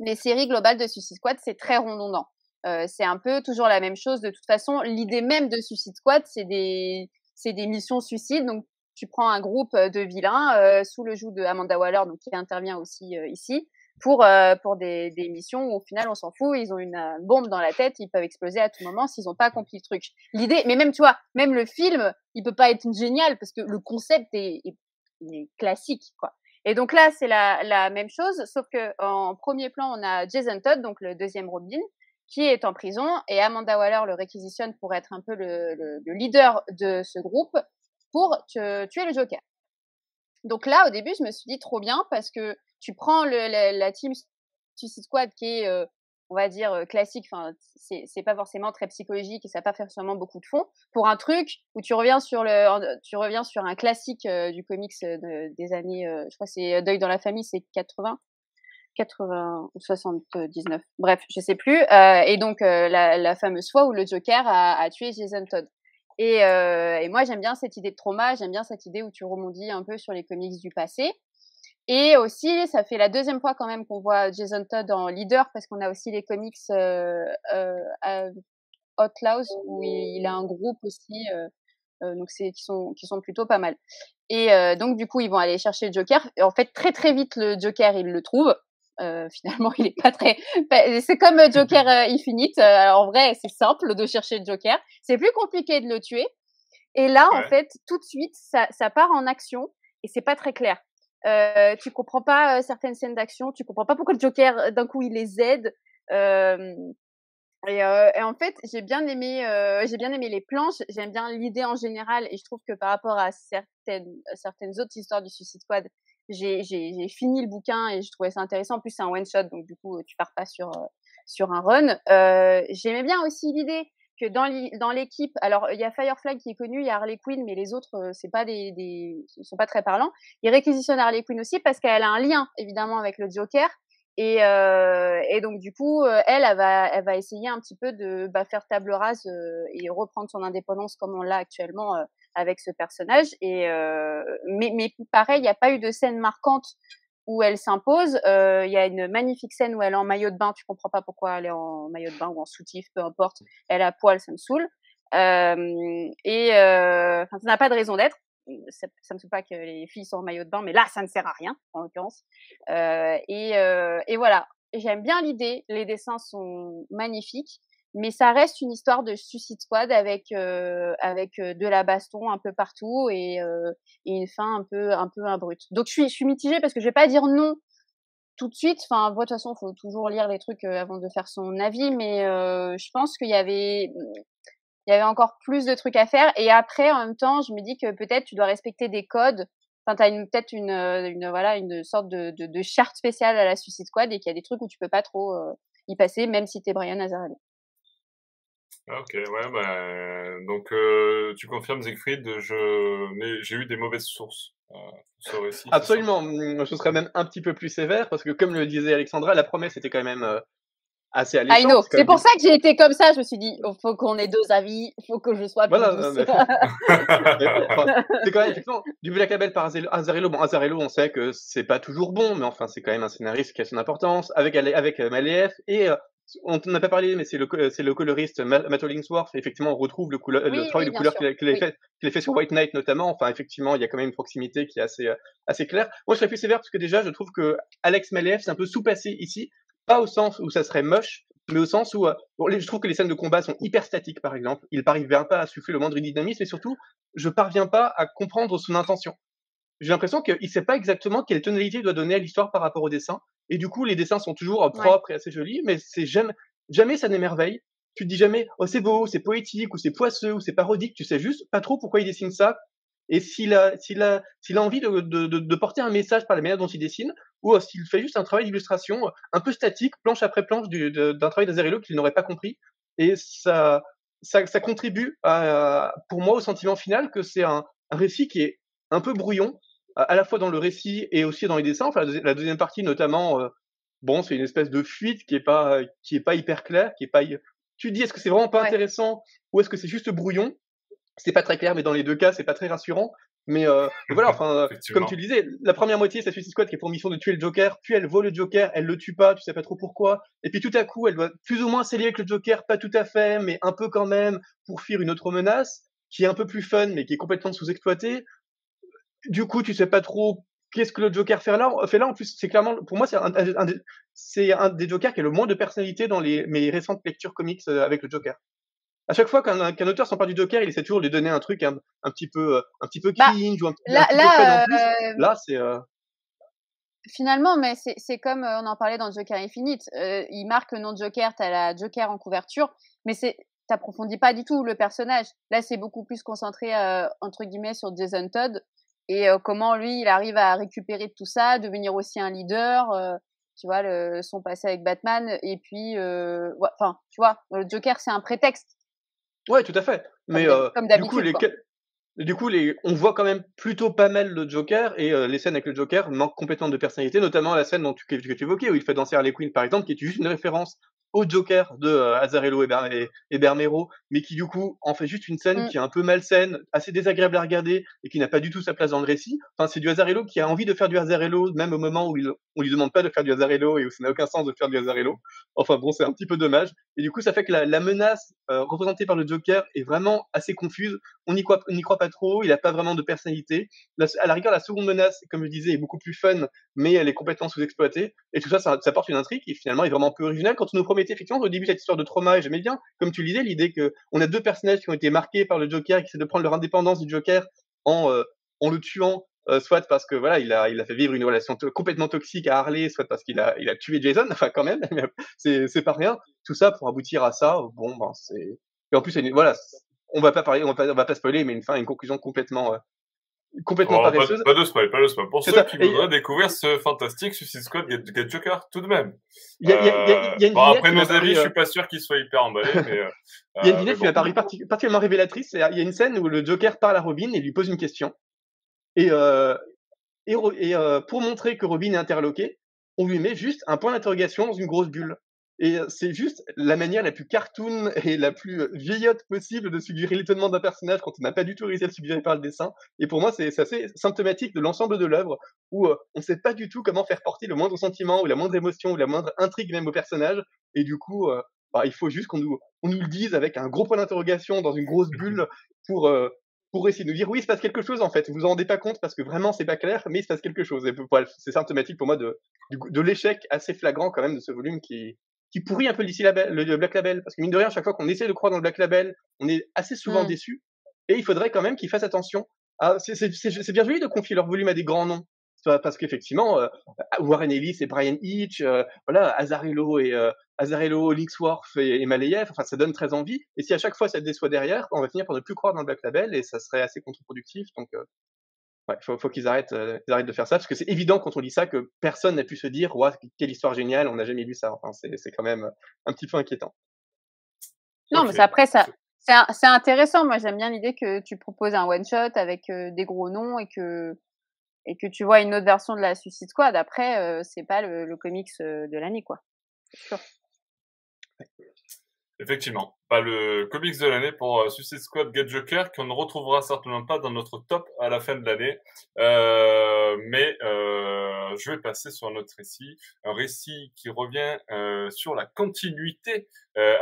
[SPEAKER 2] les séries globales de Suicide Squad, c'est très redondant. Euh, c'est un peu toujours la même chose. De toute façon, l'idée même de Suicide Squad, c'est des c'est des missions suicides. Donc, tu prends un groupe euh, de vilains euh, sous le joug de Amanda Waller, donc qui intervient aussi euh, ici, pour pour des, des missions où au final on s'en fout, ils ont une, bombe dans la tête, ils peuvent exploser à tout moment s'ils n'ont pas accompli le truc. L'idée, mais même tu vois, même le film, il peut pas être génial parce que le concept est, est, classique quoi. Et donc là, c'est la, la même chose, sauf que en premier plan, on a Jason Todd, donc le deuxième Robin, qui est en prison et Amanda Waller le réquisitionne pour être un peu le, le, leader de ce groupe pour tuer le Joker. Donc là, au début, je me suis dit trop bien parce que tu prends le, la, team Suicide Squad qui est, euh, on va dire, euh, classique, enfin, c'est pas forcément très psychologique et ça n'a pas forcément beaucoup de fond, pour un truc où tu reviens sur le, tu reviens sur un classique euh, du comics des années, je crois c'est Deuil dans la famille, c'est 80, 80 ou 79, bref, je sais plus. Euh, et donc euh, la, fameuse fois où le Joker a, tué Jason Todd. Et, euh, et moi j'aime bien cette idée de trauma, j'aime bien cette idée où tu rebondis un peu sur les comics du passé. Et aussi, ça fait la deuxième fois quand même qu'on voit Jason Todd en leader parce qu'on a aussi les comics euh, Outlaws où il, a un groupe aussi. Donc c'est qui sont plutôt pas mal. Et donc du coup ils vont aller chercher le Joker. En fait très très vite le Joker il le trouve euh, finalement, il est pas très. C'est comme euh, Joker euh, Infinite. en vrai, c'est simple de chercher le Joker. C'est plus compliqué de le tuer. Et là, en fait, tout de suite, ça, ça part en action et c'est pas très clair. Euh, tu comprends pas certaines scènes d'action. Tu comprends pas pourquoi le Joker d'un coup il les aide. Et, et, en fait, j'ai bien aimé, j'ai bien aimé les planches. J'aime bien l'idée en général, et je trouve que par rapport à certaines certaines autres histoires du Suicide Squad, j'ai fini le bouquin et je trouvais ça intéressant. En plus, c'est un one shot, donc du coup, tu pars pas sur euh, un run. Euh, J'aimais bien aussi l'idée que dans l'équipe, alors il y a Firefly qui est connu, il y a Harley Quinn, mais les autres, euh, c'est pas des, sont pas très parlants. Ils réquisitionnent Harley Quinn aussi parce qu'elle a un lien évidemment avec le Joker. Et, donc du coup, elle, elle va essayer un petit peu de bah, faire table rase et reprendre son indépendance comme on l'a actuellement avec ce personnage. Et euh, mais, mais pareil, il n'y a pas eu de scène marquante où elle s'impose. Euh, il y a une magnifique scène où elle est en maillot de bain. Tu comprends pas pourquoi elle est en maillot de bain ou en soutif, peu importe. Elle a poil, ça me saoule. Euh, et euh, ça n'a pas de raison d'être. Ça, ça me saoule pas que les filles soient en maillot de bain, mais là, ça ne sert à rien, en l'occurrence. Euh, et, et voilà. J'aime bien l'idée. Les dessins sont magnifiques mais ça reste une histoire de Suicide Squad avec euh, avec euh, de la baston un peu partout et, euh, et, une fin un peu un peu abrupte. Donc je suis je suis mitigée parce que je vais pas dire non tout de suite. Enfin, de toute façon, faut toujours lire les trucs avant de faire son avis, mais je pense qu'il y avait il y avait encore plus de trucs à faire. Et après, en même temps, je me dis que peut-être tu dois respecter des codes. Enfin, t'as une, peut-être une, une, voilà, une sorte de, de, de, charte spéciale à la Suicide Squad et qu'il y a des trucs où tu peux pas trop y passer, même si t'es Brian Azarello.
[SPEAKER 1] Ah, ok, ouais, bah, donc euh, tu confirmes Siegfried, je, j'ai eu des mauvaises sources euh, sur ce récit.
[SPEAKER 4] Absolument, je serais même un petit peu plus sévère parce que comme le disait Alexandra, la promesse était quand même euh, assez alléchante.
[SPEAKER 2] C'est pour ça que j'ai été comme ça. Je me suis dit, il faut qu'on ait deux avis, il faut que je sois plus voilà, c'est
[SPEAKER 4] quand même effectivement du Black Label par Azarello. Bon, Azarello, on sait que c'est pas toujours bon, mais enfin c'est quand même un scénariste qui a son importance avec avec Maliev et on n'en a pas parlé, mais c'est le, le coloriste Matt Hollingsworth. Effectivement, on retrouve le, le travail de couleur qu'il a, fait, fait, sur White Knight notamment. Enfin, effectivement, il y a quand même une proximité qui est assez, euh, assez claire. Moi, je serais plus sévère parce que déjà, je trouve que Alex Maleev, c'est un peu sous-passé ici. Pas au sens où ça serait moche, mais au sens où euh, je trouve que les scènes de combat sont hyper statiques, par exemple. Il parvient pas à souffler le moindre dynamisme, et surtout, je parviens pas à comprendre son intention. J'ai l'impression qu'il sait pas exactement quelle tonalité il doit donner à l'histoire par rapport au dessin. Et du coup, les dessins sont toujours propres et assez jolis, mais c'est jamais, jamais ça n'émerveille. tu te dis jamais, oh c'est beau, c'est poétique, ou c'est poisseux, ou c'est parodique. Tu sais juste pas trop pourquoi il dessine ça, et s'il a, s'il a, s'il a envie de, de, de, porter un message par la manière dont il dessine, ou s'il fait juste un travail d'illustration un peu statique, planche après planche, d'un travail d'Azarello qu'il n'aurait pas compris. Et ça, ça, ça contribue à, pour moi au sentiment final que c'est un, un, récit qui est un peu brouillon, à, la fois dans le récit et aussi dans les dessins. Enfin, la, deuxième partie notamment, euh, bon, c'est une espèce de fuite qui est pas, qui est pas hyper claire, qui est pas. Tu te dis, est-ce que c'est vraiment pas intéressant ou est-ce que c'est juste brouillon? C'est pas très clair, mais dans les deux cas, c'est pas très rassurant. Mais euh, voilà, enfin, comme tu le disais, la première moitié, c'est Suicide Squad qui est pour mission de tuer le Joker, puis elle vole le Joker, elle le tue pas, tu sais pas trop pourquoi, et puis tout à coup, elle doit plus ou moins s'allier avec le Joker, pas tout à fait, mais un peu quand même, pour fuir une autre menace, qui est un peu plus fun, mais qui est complètement sous-exploitée. Du coup, tu sais pas trop qu'est-ce que le Joker fait là. Fait là, en plus, c'est clairement, pour moi, c'est un, c'est un des Jokers qui a le moins de personnalité dans les, mes récentes lectures comics euh, avec le Joker à chaque fois qu'un auteur s'empare du Joker, il essaie toujours de lui donner un truc un, un petit peu, euh, un petit peu bah, cringe ou un, là, peu fun en plus. Euh, là, c'est. Euh...
[SPEAKER 2] Finalement, mais c'est comme on en parlait dans Joker Infinite. il marque le nom de Joker, t'as la Joker en couverture, mais c'est t'approfondis pas du tout le personnage. Là, c'est beaucoup plus concentré entre guillemets sur Jason Todd et comment lui, il arrive à récupérer tout ça, devenir aussi un leader tu vois, le, son passé avec Batman, et puis, enfin, tu vois, le Joker, c'est un prétexte.
[SPEAKER 4] Ouais, tout à fait. Mais euh, du coup, les, du coup, les, on voit quand même plutôt pas mal le Joker et euh, les scènes avec le Joker manquent complètement de personnalité, notamment la scène dont tu, que tu évoquais où il fait danser Harley Quinn par exemple, qui est juste une référence au Joker de euh, Azarello et, Ber et, Bermero, mais qui du coup en fait juste une scène mm. qui est un peu malsaine, assez désagréable à regarder et qui n'a pas du tout sa place dans le récit. Enfin, c'est du Azarello qui a envie de faire du Azarello, même au moment où il, on lui demande pas de faire du Azarello et où ça n'a aucun sens de faire du Azarello. Enfin bon, c'est un petit peu dommage. Et du coup, ça fait que la, la menace euh, représentée par le Joker est vraiment assez confuse. On n'y croit, pas trop. Il n'a pas vraiment de personnalité. à la rigueur, la seconde menace, comme je disais, est beaucoup plus fun, mais elle est complètement sous-exploitée. Et tout ça, ça, porte une intrigue qui finalement est vraiment peu originale. Quand on nous promettait effectivement au début cette histoire de trauma, et j'aimais bien, comme tu le disais, l'idée que on a deux personnages qui ont été marqués par le Joker, qui essaient de prendre leur indépendance du Joker en, euh, le tuant, euh, soit parce que voilà, il a, fait vivre une relation complètement toxique à Harley, soit parce qu'il a, tué Jason, enfin quand même, c'est, c'est pas rien. Tout ça pour aboutir à ça, bon, ben c'est. Et en plus, voilà, on va pas parler, on va pas, on va pas spoiler, mais une fin, une conclusion complètement, euh, complètement oh, paresseuse.
[SPEAKER 1] Pas, de spoil, pas de spoil. Pour ceux qui voudraient découvrir ce fantastique Suicide Squad Get, Joker, tout de même. Il y a, y a, y a une bon, après nos avis, je suis pas sûr qu'il soit hyper emballé, mais. Euh,
[SPEAKER 4] il y a une vignette qui m'a paru particulièrement révélatrice. Il y a une scène où le Joker parle à Robin et lui pose une question. Et, euh, et, et euh, pour montrer que Robin est interloqué, on lui met juste un point d'interrogation dans une grosse bulle. Et c'est juste la manière la plus cartoon et la plus vieillotte possible de suggérer l'étonnement d'un personnage quand on n'a pas du tout réussi à le suggérer par le dessin. Et pour moi, c'est assez symptomatique de l'ensemble de l'œuvre où on ne sait pas du tout comment faire porter le moindre sentiment ou la moindre émotion ou la moindre intrigue même au personnage. Et du coup, bah, il faut juste qu'on nous, on nous le dise avec un gros point d'interrogation dans une grosse bulle pour, pour essayer de nous dire oui, il se passe quelque chose en fait. Vous vous en rendez pas compte parce que vraiment c'est pas clair, mais il se passe quelque chose. Et voilà, c'est symptomatique pour moi de, de l'échec assez flagrant quand même de ce volume qui, qui pourrit un peu le Black Label. Parce que mine de rien, chaque fois qu'on essaie de croire dans le Black Label, on est assez souvent mmh. déçu. Et il faudrait quand même qu'ils fassent attention. C'est bien joli de confier leur volume à des grands noms. Parce qu'effectivement, euh, Warren Ellis et Brian Hitch, euh, voilà, Azarello et euh, Azarello, Linksworth et, et Maleyev, enfin, ça donne très envie. Et si à chaque fois ça déçoit derrière, on va finir par ne plus croire dans le Black Label et ça serait assez contre-productif. Donc, Ouais, faut, faut qu'ils arrêtent, euh, arrêtent de faire ça parce que c'est évident quand on lit ça que personne n'a pu se dire ouais, quelle histoire géniale, on n'a jamais lu ça. Enfin, c'est quand même un petit peu inquiétant.
[SPEAKER 2] Non, mais après ça, c'est intéressant. Moi, j'aime bien l'idée que tu proposes un one shot avec euh, des gros noms et que et que tu vois une autre version de la Suicide Squad. Après, euh, c'est pas le, le comics euh, de l'année, quoi. Sûr.
[SPEAKER 1] Effectivement, pas le comics de l'année pour euh, Suicide Squad Get Joker qu'on ne retrouvera certainement pas dans notre top à la fin de l'année. Euh, mais euh, je vais passer sur un autre récit, un récit qui revient sur la continuité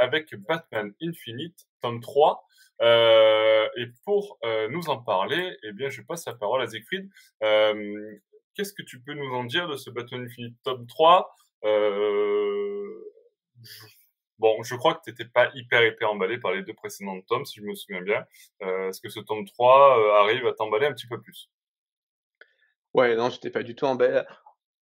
[SPEAKER 1] avec Batman Infinite, tome 3. et pour nous en parler, eh bien, je passe la parole à Siegfried. Qu'est-ce que tu peux nous en dire de ce Batman Infinite tome 3 Bon, je crois que tu n'étais pas hyper hyper emballé par les deux précédents tomes, si je me souviens bien. Euh, Est-ce que ce tome 3 euh, arrive à t'emballer un petit peu plus?
[SPEAKER 4] Ouais, non, j'étais pas du tout emballé.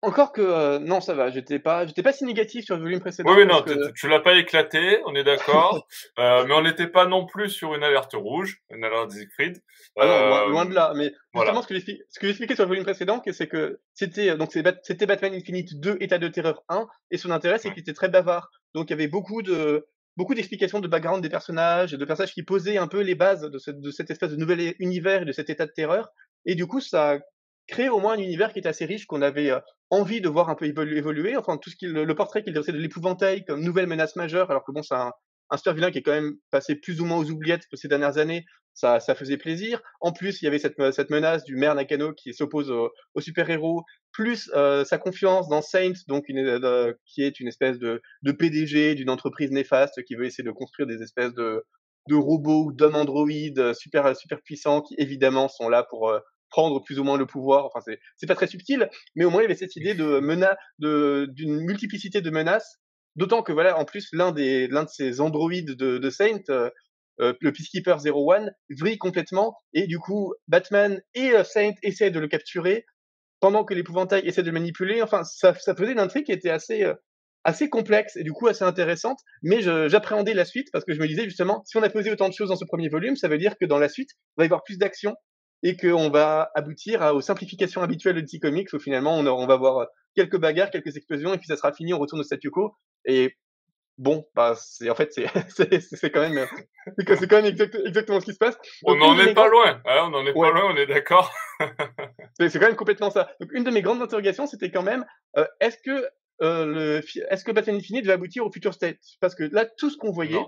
[SPEAKER 4] encore que euh, non, ça va. J'étais pas, j'étais pas si négatif sur le volume précédent.
[SPEAKER 1] Oui, oui non, tu l'as pas éclaté, on est d'accord. euh, mais on n'était pas non plus sur une alerte rouge, une alerte discrète.
[SPEAKER 4] Ah non, loin, de là. Mais justement, ce que j'ai expliqué sur le volume précédent, c'est que c'était donc c'était Batman Infinite 2, État de terreur 1, et son intérêt, c'est qu'il était très bavard. Donc il y avait beaucoup de beaucoup d'explications de background des personnages, de personnages qui posaient un peu les bases de, cette, espèce de nouvel univers et de cet état de terreur. Et du coup, ça créer au moins un univers qui est assez riche, qu'on avait euh, envie de voir un peu évoluer. Enfin, tout ce qui, le, portrait qu'il dressait de l'épouvantail comme nouvelle menace majeure, alors que bon, c'est un, un super vilain qui est quand même passé plus ou moins aux oubliettes ces dernières années, ça, ça faisait plaisir. En plus, il y avait cette, cette menace du maire Nakano qui s'oppose au super-héros, plus euh, sa confiance dans Saint, donc une, euh, qui est une espèce de, de PDG d'une entreprise néfaste qui veut essayer de construire des espèces de, de robots ou d'hommes androïdes super, super puissants qui évidemment sont là pour prendre plus ou moins le pouvoir. Enfin, c'est, pas très subtil, mais au moins il y avait cette idée de menace, d'une multiplicité de menaces. D'autant que voilà, en plus, l'un des, l'un de ces androïdes de, de Saint, euh, euh le Peacekeeper 01, vrille complètement, et du coup, Batman et euh, Saint essaient de le capturer, pendant que l'épouvantail essaie de le manipuler. Enfin, ça, ça faisait une intrigue qui était assez, euh, assez complexe et du coup assez intéressante, mais j'appréhendais la suite parce que je me disais justement, si on a posé autant de choses dans ce premier volume, ça veut dire que dans la suite, il va y avoir plus d'action, et qu'on va aboutir à, aux simplifications habituelles de DC Comics où finalement on, on va avoir quelques bagarres, quelques explosions et puis ça sera fini, on retourne au statu quo. Et bon, bah c'est en fait c'est c'est quand même c'est quand même exactement ce qui se passe.
[SPEAKER 1] on n'en est pas loin, hein, on n'en est pas loin, on est d'accord.
[SPEAKER 4] c'est quand même complètement ça. Donc une de mes grandes interrogations, c'était quand même euh, est-ce que euh, le est-ce que Batman Infinite va aboutir au Future State? Parce que là, tout ce qu'on voyait,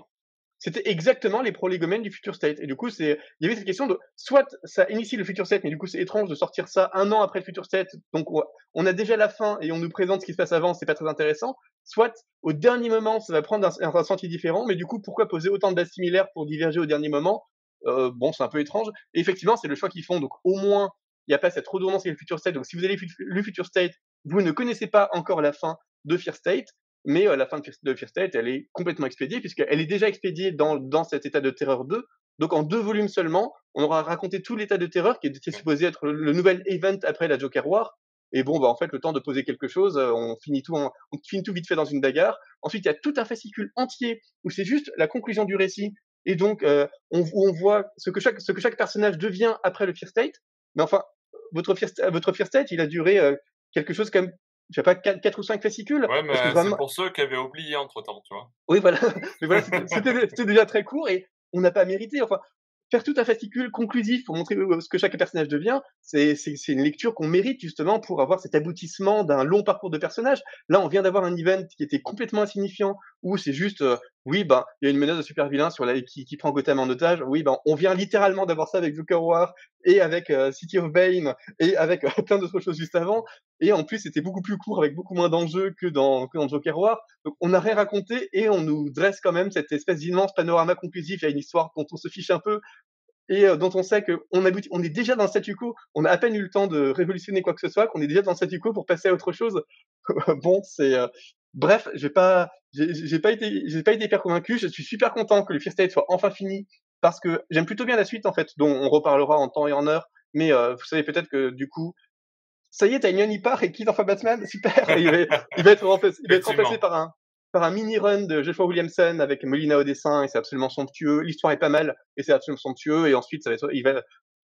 [SPEAKER 4] c'était exactement les prolégomènes du Future State. Et du coup, c'est, il y avait cette question de, soit ça initie le Future State, mais du coup, c'est étrange de sortir ça un an après le Future State. Donc, on a déjà la fin et on nous présente ce qui se passe avant, c'est pas très intéressant. Soit, au dernier moment, ça va prendre un, un, sentier différent, mais du coup, pourquoi poser autant de dates similaires pour diverger au dernier moment? Euh, bon, c'est un peu étrange. Et effectivement, c'est le choix qu'ils font. Donc, au moins, il n'y a pas cette redondance avec le Future State. Donc, si vous avez le Future State, vous ne connaissez pas encore la fin de Fear State mais euh, la fin de Fear State, elle est complètement expédiée, puisqu'elle est déjà expédiée dans, dans cet état de terreur 2. Donc en deux volumes seulement, on aura raconté tout l'état de terreur qui était supposé être le, nouvel event après la Joker War. Et bon, bah en fait, le temps de poser quelque chose, euh, on finit tout, on finit tout vite fait dans une bagarre. Ensuite, il y a tout un fascicule entier où c'est juste la conclusion du récit. Et donc, euh, on, on voit ce que chaque, ce que chaque personnage devient après le Fear State. Mais enfin, votre Fear, votre Fear State, il a duré euh, quelque chose comme je sais pas, 4, ou 5 fascicules.
[SPEAKER 1] Ouais, mais c'est pour ceux qui avaient oublié entre temps, tu vois.
[SPEAKER 4] Oui, voilà. mais voilà, c'était déjà très court et on n'a pas mérité. Enfin, faire tout un fascicule conclusif pour montrer ce que chaque personnage devient, c'est une lecture qu'on mérite justement pour avoir cet aboutissement d'un long parcours de personnage. Là, on vient d'avoir un event qui était complètement insignifiant, où c'est juste, euh, oui, ben, il y a une menace de super vilain qui, prend Gotham en otage. Oui, ben, on vient littéralement d'avoir ça avec Joker War et avec euh, City of Bane et avec euh, plein d'autres choses juste avant. Et en plus, c'était beaucoup plus court avec beaucoup moins d'enjeux que dans, Joker War. Donc, on n'a rien raconté et on nous dresse quand même cette espèce d'immense panorama conclusif à une histoire dont on se fiche un peu et euh, dont on sait qu'on on est déjà dans le statu quo, on a à peine eu le temps de révolutionner quoi que ce soit, qu'on est déjà dans le statu quo pour passer à autre chose. bon, c'est bref, j'ai pas, j'ai pas été, j'ai pas été hyper convaincu. Je suis super content que le Fear State soit enfin fini parce que j'aime plutôt bien la suite en fait, dont on reparlera en temps et en heure. Mais euh, vous savez peut-être que du coup, ça y est, Tynion y part et quitte enfin Batman, super. il, va, il va être remplacé, il va être remplacé par un par un mini run de Joshua Williamson avec Molina au dessin et c'est absolument somptueux. L'histoire est pas mal et c'est absolument somptueux et ensuite ça va être, il va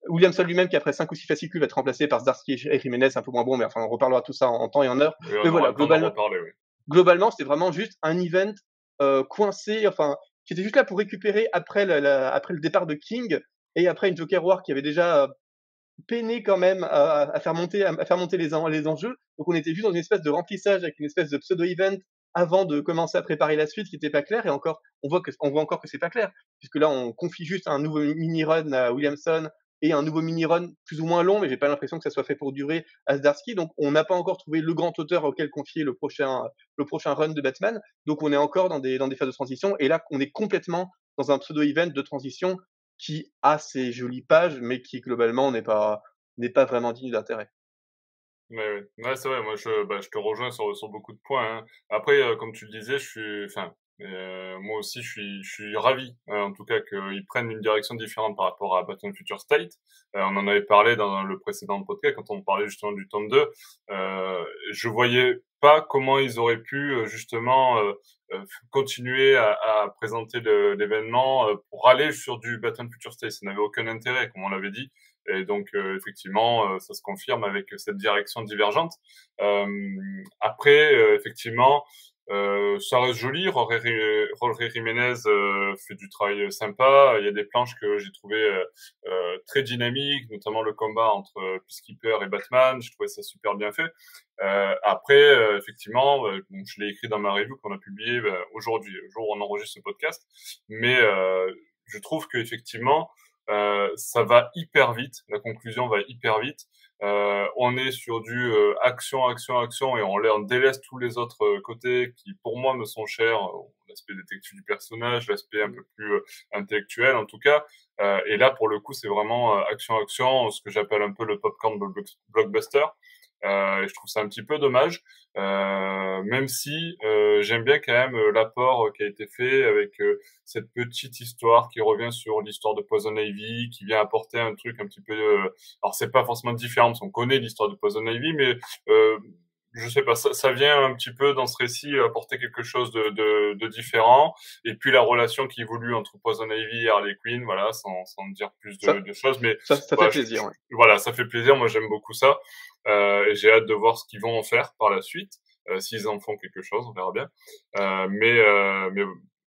[SPEAKER 4] Williamson lui-même qui après 5 ou 6 fascicules va être remplacé par Zdarsky et Jiménez un peu moins bon mais enfin on reparlera tout ça en, temps et en heure. mais voilà, globalement, globalement c'était vraiment juste un event euh, coincé, enfin qui était juste là pour récupérer après le, après le départ de King et après une Joker War qui avait déjà peiné quand même à, faire monter à, faire monter les, enjeux. Donc on était juste dans une espèce de remplissage avec une espèce de pseudo-event avant de commencer à préparer la suite qui n'était pas clair et encore on voit que on voit encore que c'est pas clair puisque là on confie juste un nouveau mini run à Williamson et un nouveau mini run plus ou moins long mais j'ai pas l'impression que ça soit fait pour durer à Zdarsky donc on n'a pas encore trouvé le grand auteur auquel confier le prochain le prochain run de Batman donc on est encore dans des dans des phases de transition et là on est complètement dans un pseudo event de transition qui a ses jolies pages mais qui globalement n'est pas n'est pas vraiment digne d'intérêt.
[SPEAKER 1] Ouais, ouais. c'est vrai, moi je, bah, je te rejoins sur, sur beaucoup de points. Hein. Après, euh, comme tu le disais, je suis, enfin, Euh, moi aussi, je suis, je suis ravi, euh, en tout cas, qu'ils prennent une direction différente par rapport à Batman Future State. Euh, on en avait parlé dans le précédent podcast quand on parlait justement du tome 2. Euh, je voyais pas comment ils auraient pu justement continuer à, à présenter l'événement pour aller sur du Batman Future State. Ça n'avait aucun intérêt, comme on l'avait dit. Et donc, effectivement, ça se confirme avec cette direction divergente. après, effectivement, euh, ça reste joli. Jorge Jiménez euh, fait du travail sympa. Il y a des planches que j'ai trouvé euh, euh, très dynamiques, notamment le combat entre Peacekeeper et Batman. Je trouvais ça super bien fait. après, effectivement, je l'ai écrit dans ma review qu'on a publiée aujourd'hui, le jour où on enregistre ce podcast. Mais je trouve qu'effectivement, ça va hyper vite. La conclusion va hyper vite. Euh, on est sur du euh, action, action, action, et on, on délaisse tous les autres euh, côtés qui, pour moi, me sont chers. L'aspect détective du personnage, l'aspect un peu plus intellectuel, en tout cas. et là, pour le coup, c'est vraiment action, action, ce que j'appelle un peu le popcorn blockbuster. Euh, je trouve ça un petit peu dommage, euh, même si euh, j'aime bien quand même euh, l'apport qui a été fait avec cette petite histoire qui revient sur l'histoire de Poison Ivy, qui vient apporter un truc un petit peu. alors c'est pas forcément différent, parce qu'on connaît l'histoire de Poison Ivy, mais je sais pas, ça, ça, vient un petit peu dans ce récit apporter quelque chose de, de, de différent. Et puis la relation qui évolue entre Poison Ivy et Harley Quinn, voilà, sans, sans dire plus de, de choses, mais
[SPEAKER 4] ça, ça fait plaisir.
[SPEAKER 1] Voilà, ça fait plaisir. Moi, j'aime beaucoup ça. Euh, et j'ai hâte de voir ce qu'ils vont en faire par la suite. Euh, S'ils en font quelque chose, on verra bien. Euh, mais, euh, mais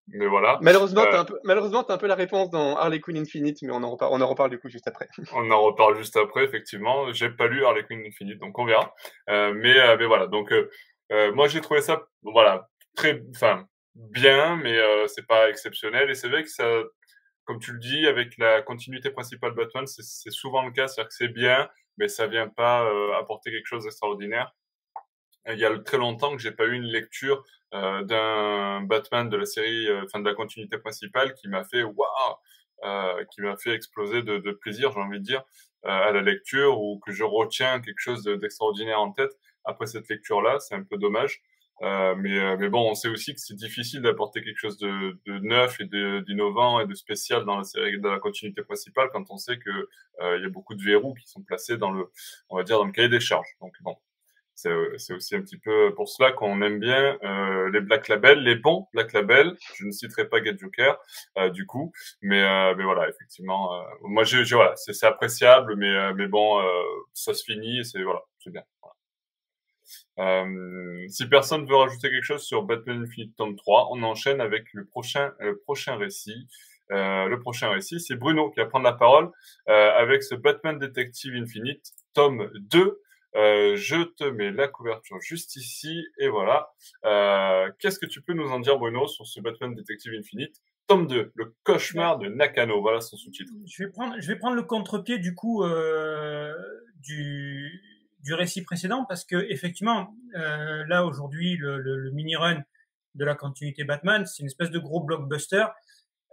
[SPEAKER 1] mais voilà.
[SPEAKER 4] Malheureusement, t'as un peu, malheureusement, t'as un peu la réponse dans Harley Quinn Infinite, mais on en reparle, on en reparle du coup juste après.
[SPEAKER 1] on en reparle juste après, effectivement. J'ai pas lu Harley Quinn Infinite, donc on verra. Euh, mais, euh, mais voilà. Donc, euh, moi, j'ai trouvé ça, voilà, très, enfin, bien, mais c'est pas exceptionnel. Et c'est vrai que ça, comme tu le dis, avec la continuité principale Batman, c'est souvent le cas, c'est-à-dire que c'est bien, mais ça vient pas euh, apporter quelque chose d'extraordinaire. Il y a très longtemps que j'ai pas eu une lecture euh, d'un Batman de la série, euh, enfin de la continuité principale, qui m'a fait waouh, euh, qui m'a fait exploser de, de plaisir, j'ai envie de dire, euh, à la lecture, ou que je retiens quelque chose d'extraordinaire en tête après cette lecture-là. C'est un peu dommage. Euh, mais, euh, mais bon, on sait aussi que c'est difficile d'apporter quelque chose de, de neuf et d'innovant et de spécial dans la série, dans la continuité principale, quand on sait que euh, il y a beaucoup de verrous qui sont placés dans le, on va dire, dans le cahier des charges. Donc bon, c'est aussi un petit peu pour cela qu'on aime bien euh, les Black Label, les bons Black Label. Je ne citerai pas Get Joker, euh, du coup, mais mais voilà, effectivement, moi je, voilà, c'est appréciable, mais mais bon, ça se finit c'est voilà, c'est bien. Euh, si personne veut rajouter quelque chose sur Batman Infinite tome 3, on enchaîne avec le prochain, le prochain récit. Euh, le prochain récit, c'est Bruno qui va prendre la parole euh, avec ce Batman Detective Infinite tome 2. Euh, je te mets la couverture juste ici et voilà. Euh, Qu'est-ce que tu peux nous en dire, Bruno, sur ce Batman Detective Infinite? Tome 2, le cauchemar de Nakano. Voilà son sous-titre.
[SPEAKER 3] Je vais prendre, le contre-pied du coup euh, du récit précédent parce que effectivement, euh, là aujourd'hui, le mini-run de la continuité Batman, c'est une espèce de gros blockbuster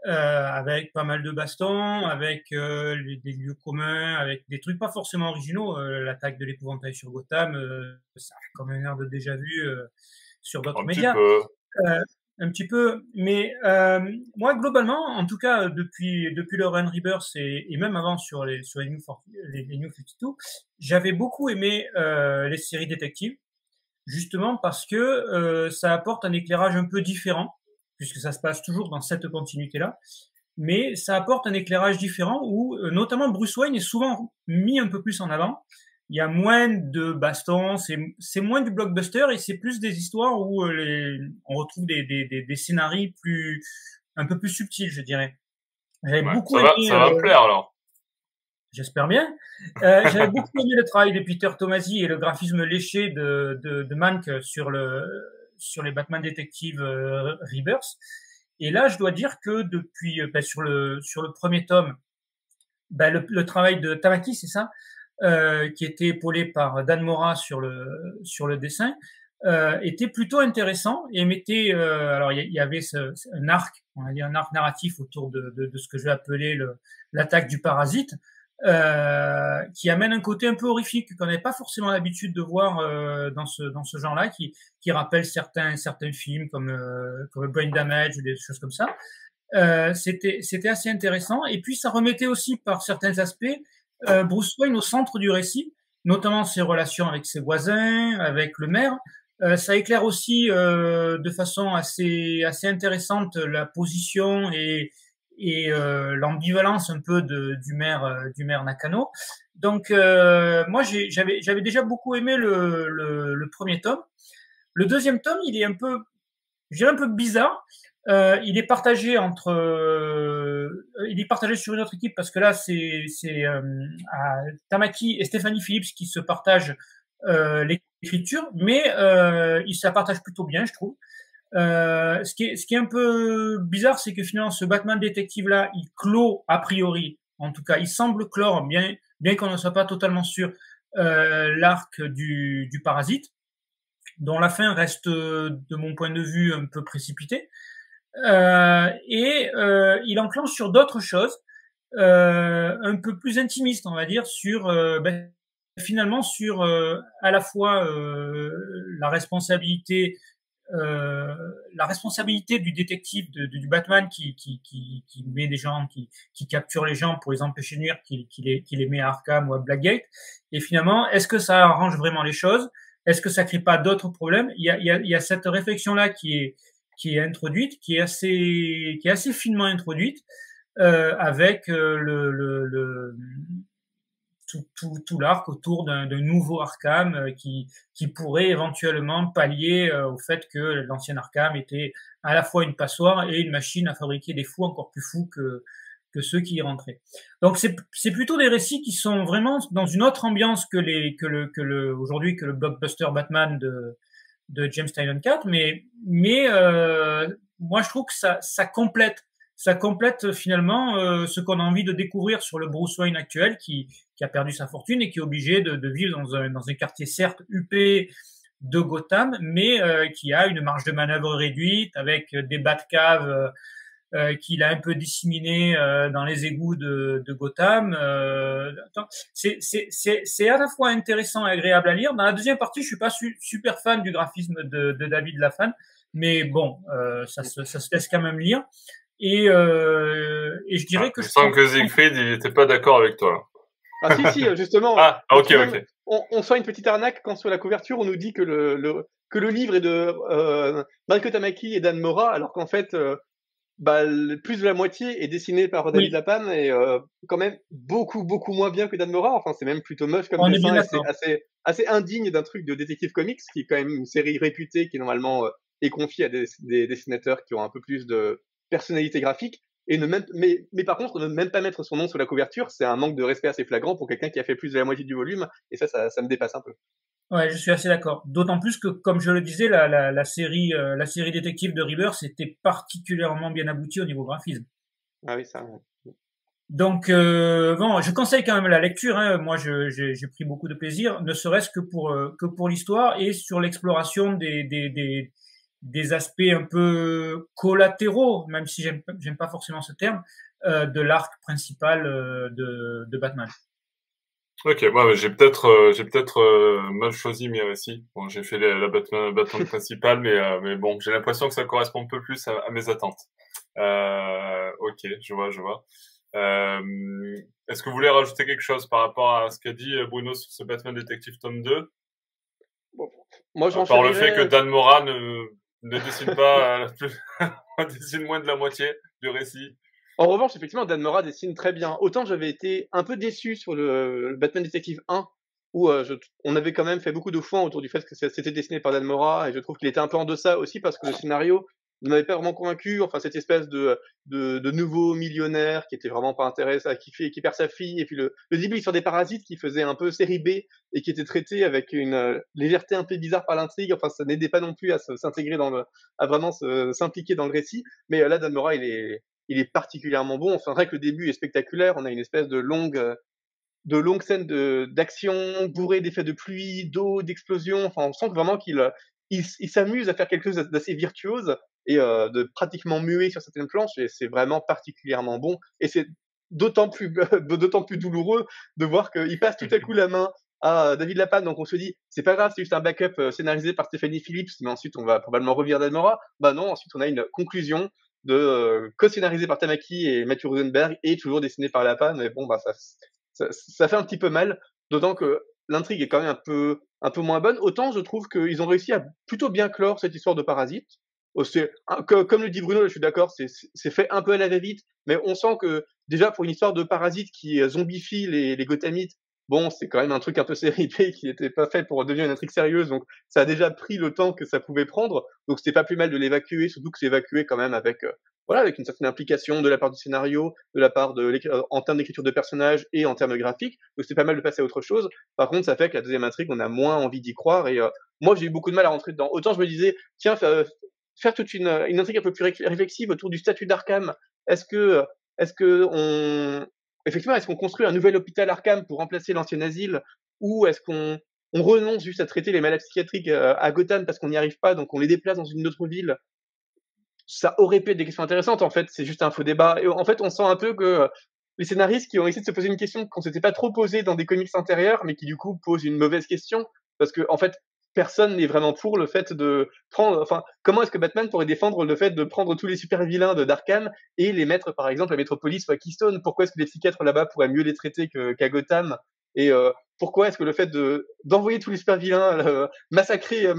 [SPEAKER 3] euh, avec pas mal de bastons, avec euh, des lieux communs, avec des trucs pas forcément originaux. Euh, L'attaque de l'épouvantail sur Gotham, euh, ça a comme un air de déjà vu euh, sur d'autres médias un petit peu. Mais euh, moi, globalement, en tout cas, depuis depuis le Run Rebirth et, et même avant sur les sur les New, les, les New 52, j'avais beaucoup aimé euh, les séries détectives, justement parce que euh, ça apporte un éclairage un peu différent, puisque ça se passe toujours dans cette continuité-là. Mais ça apporte un éclairage différent où, euh, notamment, Bruce Wayne est souvent mis un peu plus en avant il y a moins de bastons, c'est moins du blockbuster et c'est plus des histoires où euh, les, on retrouve des, des, des, des, scénarios plus un peu plus subtils, je dirais.
[SPEAKER 1] J'avais beaucoup ça aimé. Va, ça va me plaire alors.
[SPEAKER 3] J'espère bien. Euh, J'avais beaucoup aimé le travail de Peter Tomasi et le graphisme léché de, de, de Mank sur le sur les Batman Detective euh, Rebirth. Et là, je dois dire que depuis ben, sur le sur le premier tome, ben, le, travail de Tamaki, c'est ça, euh, qui était épaulé par Dan Mora sur le sur le dessin, euh, était plutôt intéressant et mettait euh, alors il y, avait un arc, un arc narratif autour de, de, de ce que je vais appeler l'attaque du parasite, euh, qui amène un côté un peu horrifique qu'on n'avait pas forcément l'habitude de voir euh, dans ce dans ce genre-là, qui qui rappelle certains certains films comme euh, comme Brain Damage ou des choses comme ça. Euh, c'était c'était assez intéressant et puis ça remettait aussi par certains aspects euh, Bruce Wayne au centre du récit, notamment ses relations avec ses voisins, avec le maire. ça éclaire aussi de façon assez assez intéressante la position et et euh, l'ambivalence un peu du maire euh, du maire Nakano. Donc euh, moi j'avais déjà beaucoup aimé le, premier tome. Le deuxième tome il est un peu je un peu bizarre. Il est partagé entre il est partagé sur une autre équipe parce que là c'est c'est Tamaki et Stéphanie Phillips qui se partagent l'écriture, mais ils se la partagent plutôt bien je trouve. Euh, ce, qui est, ce qui est un peu bizarre, c'est que finalement, ce Batman détective-là, il clôt a priori, en tout cas, il semble clore, bien, bien qu'on ne soit pas totalement sûr, euh, l'arc du, du parasite, dont la fin reste, de mon point de vue, un peu précipitée. Euh, et euh, il enclenche sur d'autres choses, euh, un peu plus intimistes, on va dire, sur ben, finalement sur à la fois la responsabilité euh, la responsabilité du détective de, du Batman qui, qui, qui, qui, met des gens, qui, qui capture les gens pour les empêcher de nuire, qui, qui, les, qui les met à Arkham ou à Blackgate. Et finalement, est-ce que ça arrange vraiment les choses? Est-ce que ça crée pas d'autres problèmes? Il y, a, il, y a, il y a cette réflexion-là qui est, qui est introduite, qui est assez, qui est assez finement introduite, euh, avec euh, le, le, le, tout, tout, tout l'arc autour d'un nouveau Arkham euh, qui, qui pourrait éventuellement pallier euh, au fait que l'ancien Arkham était à la fois une passoire et une machine à fabriquer des fous encore plus fous que, que ceux qui y rentraient. Donc c'est plutôt des récits qui sont vraiment dans une autre ambiance que les que le que le aujourd'hui que le blockbuster Batman de de James Tynion 4, mais mais euh, moi je trouve que ça ça complète ça complète finalement euh, ce qu'on a envie de découvrir sur le Bruce Wayne actuel qui, a perdu sa fortune et qui est obligé de, de vivre dans un, quartier certes huppé de Gotham, mais euh, qui a une marge de manœuvre réduite avec des Batcaves euh, euh qu'il a un peu disséminé dans les égouts de, de Gotham. c'est à la fois intéressant et agréable à lire. Dans la deuxième partie, je suis pas super fan du graphisme de, de David Lafan, mais bon, ça se laisse quand même lire. Et, euh, et je dirais ah, que
[SPEAKER 1] je, sens que Siegfried il n'était pas d'accord avec toi.
[SPEAKER 4] Ah si si justement.
[SPEAKER 1] ah ok ok.
[SPEAKER 4] On, on sent une petite arnaque quand sur la couverture on nous dit que le, le que le livre est de euh, Mariko Tamaki et Dan Mora alors qu'en fait euh, bah, plus de la moitié est dessiné par David Lapan et euh, quand même beaucoup beaucoup moins bien que Dan Mora. Enfin c'est même plutôt moche comme dessin. C'est assez assez indigne d'un truc de détective comics qui est quand même une série réputée qui normalement euh, est confiée à des, des dessinateurs qui ont un peu plus de personnalité graphique. Et ne même, mais, mais par contre, ne même pas mettre son nom sur la couverture, c'est un manque de respect assez flagrant pour quelqu'un qui a fait plus de la moitié du volume. Et ça, ça, ça me dépasse un peu.
[SPEAKER 3] Ouais, je suis assez d'accord. D'autant plus que, comme je le disais, la, la, la série, euh, la série détective de River, c'était particulièrement bien abouti au niveau graphisme.
[SPEAKER 4] Ah oui, ça.
[SPEAKER 3] Donc, euh, bon, je conseille quand même la lecture. Hein. Moi, j'ai pris beaucoup de plaisir, ne serait-ce que pour euh, que pour l'histoire et sur l'exploration des, des, des, des aspects un peu collatéraux, même si j'aime j'aime pas forcément ce terme, euh, de l'arc principal euh, de, de Batman.
[SPEAKER 1] Ok, moi j'ai peut-être euh, j'ai peut-être euh, mal choisi mes récits. Bon, j'ai fait la, la Batman, Batman principale, mais euh, mais bon, j'ai l'impression que ça correspond un peu plus à, à mes attentes. ok, je vois, je vois. Est-ce que vous voulez rajouter quelque chose par rapport à ce qu'a dit Bruno sur ce Batman Detective tome 2
[SPEAKER 4] bon, Moi, j'en
[SPEAKER 1] Par le fait que Dan Mora ne ne dessine pas, on dessine moins de la moitié du récit.
[SPEAKER 4] En revanche, effectivement, Dan Mora dessine très bien. Autant j'avais été un peu déçu sur le, Batman Detective 1, où euh, on avait quand même fait beaucoup de foin autour du fait que c'était dessiné par Dan Mora, et je trouve qu'il était un peu en deçà aussi parce que le scénario ne m'avait pas vraiment convaincu. Enfin, cette espèce de, de, de, nouveau millionnaire qui était vraiment pas intéressé, qui, fait, qui perd sa fille, et puis le, le début sur des parasites qui faisait un peu série B et qui était traité avec une euh, légèreté un peu bizarre par l'intrigue. Enfin, ça n'aidait pas non plus à s'intégrer dans le, à vraiment s'impliquer dans le récit. Mais euh, là, Dan Mora, il est, il est particulièrement bon. Enfin, vrai que le début est spectaculaire. On a une espèce de longue, de longue scène d'action bourrée d'effets de pluie, d'eau, d'explosion. Enfin, on sent vraiment qu'il il, il s'amuse à faire quelque chose d'assez virtuose et euh, de pratiquement muet sur certaines planches c'est vraiment particulièrement bon et c'est d'autant plus, d'autant plus douloureux de voir qu'il passe tout à coup la main à David Lapan. Donc on se dit, c'est pas grave, c'est juste un backup euh, scénarisé par Stéphanie Phillips, mais ensuite on va probablement revenir d'Almora. Bah non, ensuite on a une conclusion de euh, co-scénarisé par Tamaki et Matthew Rosenberg et toujours dessiné par Lapan. Mais bon, bah ça, ça, ça fait un petit peu mal, d'autant que l'intrigue est quand même un peu, un peu moins bonne. Autant je trouve qu'ils ont réussi à plutôt bien clore cette histoire de parasite. Oh, comme le dit Bruno, je suis d'accord, c'est fait un peu à la va-vite, mais on sent que déjà pour une histoire de parasite qui zombifie les, les Gothamites, bon, c'est quand même un truc un peu série qui n'était pas fait pour devenir une intrigue sérieuse, donc ça a déjà pris le temps que ça pouvait prendre, donc c'était pas plus mal de l'évacuer, surtout que c'est évacué quand même avec euh, voilà, avec une certaine implication de la part du scénario, de la part de euh, en termes d'écriture de personnages et en termes graphiques. Donc c'est pas mal de passer à autre chose. Par contre, ça fait que la deuxième intrigue, on a moins envie d'y croire. Et euh, moi, j'ai eu beaucoup de mal à rentrer dedans. Autant je me disais, tiens, faire toute une, une intrigue un peu plus réflexive autour du statut d'Arkham. Est-ce que, est-ce que on, effectivement, est-ce qu'on construit un nouvel hôpital Arkham pour remplacer l'ancien asile, ou est-ce qu'on on renonce juste à traiter les malades psychiatriques euh, à Gotham parce qu'on n'y arrive pas, donc on les déplace dans une autre ville? Ça aurait pu être des questions intéressantes. En fait, c'est juste un faux débat. Et en fait, on sent un peu que les scénaristes qui ont essayé de se poser une question qu'on s'était pas trop posée dans des comics intérieurs, mais qui du coup posent une mauvaise question, parce que en fait, personne n'est vraiment pour le fait de prendre. Enfin, comment est-ce que Batman pourrait défendre le fait de prendre tous les super vilains de Darkham et les mettre, par exemple, à Metropolis ou à Keystone? Pourquoi est-ce que les psychiatres là-bas pourraient mieux les traiter qu'à Gotham? Et euh, pourquoi est-ce que le fait de d'envoyer tous les super vilains euh, massacrer, euh,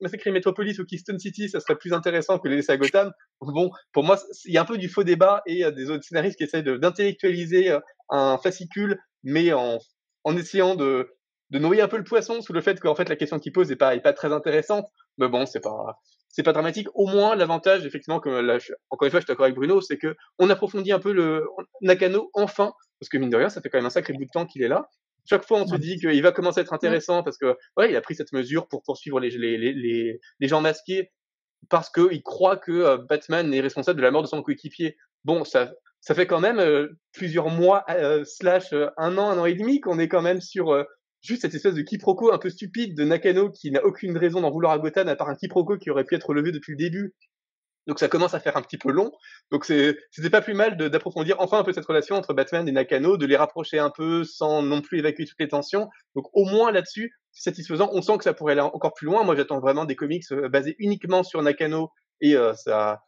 [SPEAKER 4] massacrer Metropolis ou Keystone City, ça serait plus intéressant que les laisser à Gotham? Bon, pour moi, il y a un peu du faux débat et euh, des autres scénaristes qui essayent d'intellectualiser euh, un fascicule, mais en, en essayant de, de noyer un peu le poisson sous le fait qu'en fait la question qu'il pose n'est pas, est pas très intéressante. Mais bon, c'est pas c'est pas dramatique. Au moins, l'avantage, effectivement, comme là, encore une fois, je suis d'accord avec Bruno, c'est que on approfondit un peu le Nakano enfin, parce que mine de rien, ça fait quand même un sacré bout de temps qu'il est là chaque fois, on se dit qu'il va commencer à être intéressant parce que, ouais, il a pris cette mesure pour poursuivre les, les, les, les gens masqués parce qu'il croit que euh, Batman est responsable de la mort de son coéquipier. Bon, ça, ça fait quand même euh, plusieurs mois, euh, slash un an, un an et demi qu'on est quand même sur juste cette espèce de quiproquo un peu stupide de Nakano qui n'a aucune raison d'en vouloir à Gotham à part un quiproquo qui aurait pu être levé depuis le début donc ça commence à faire un petit peu long. Donc c'était pas plus mal d'approfondir enfin un peu cette relation entre Batman et Nakano, de les rapprocher un peu sans non plus évacuer toutes les tensions. Donc au moins là-dessus, c'est satisfaisant. On sent que ça pourrait aller encore plus loin. Moi j'attends vraiment des comics euh, basés uniquement sur Nakano et euh, ça,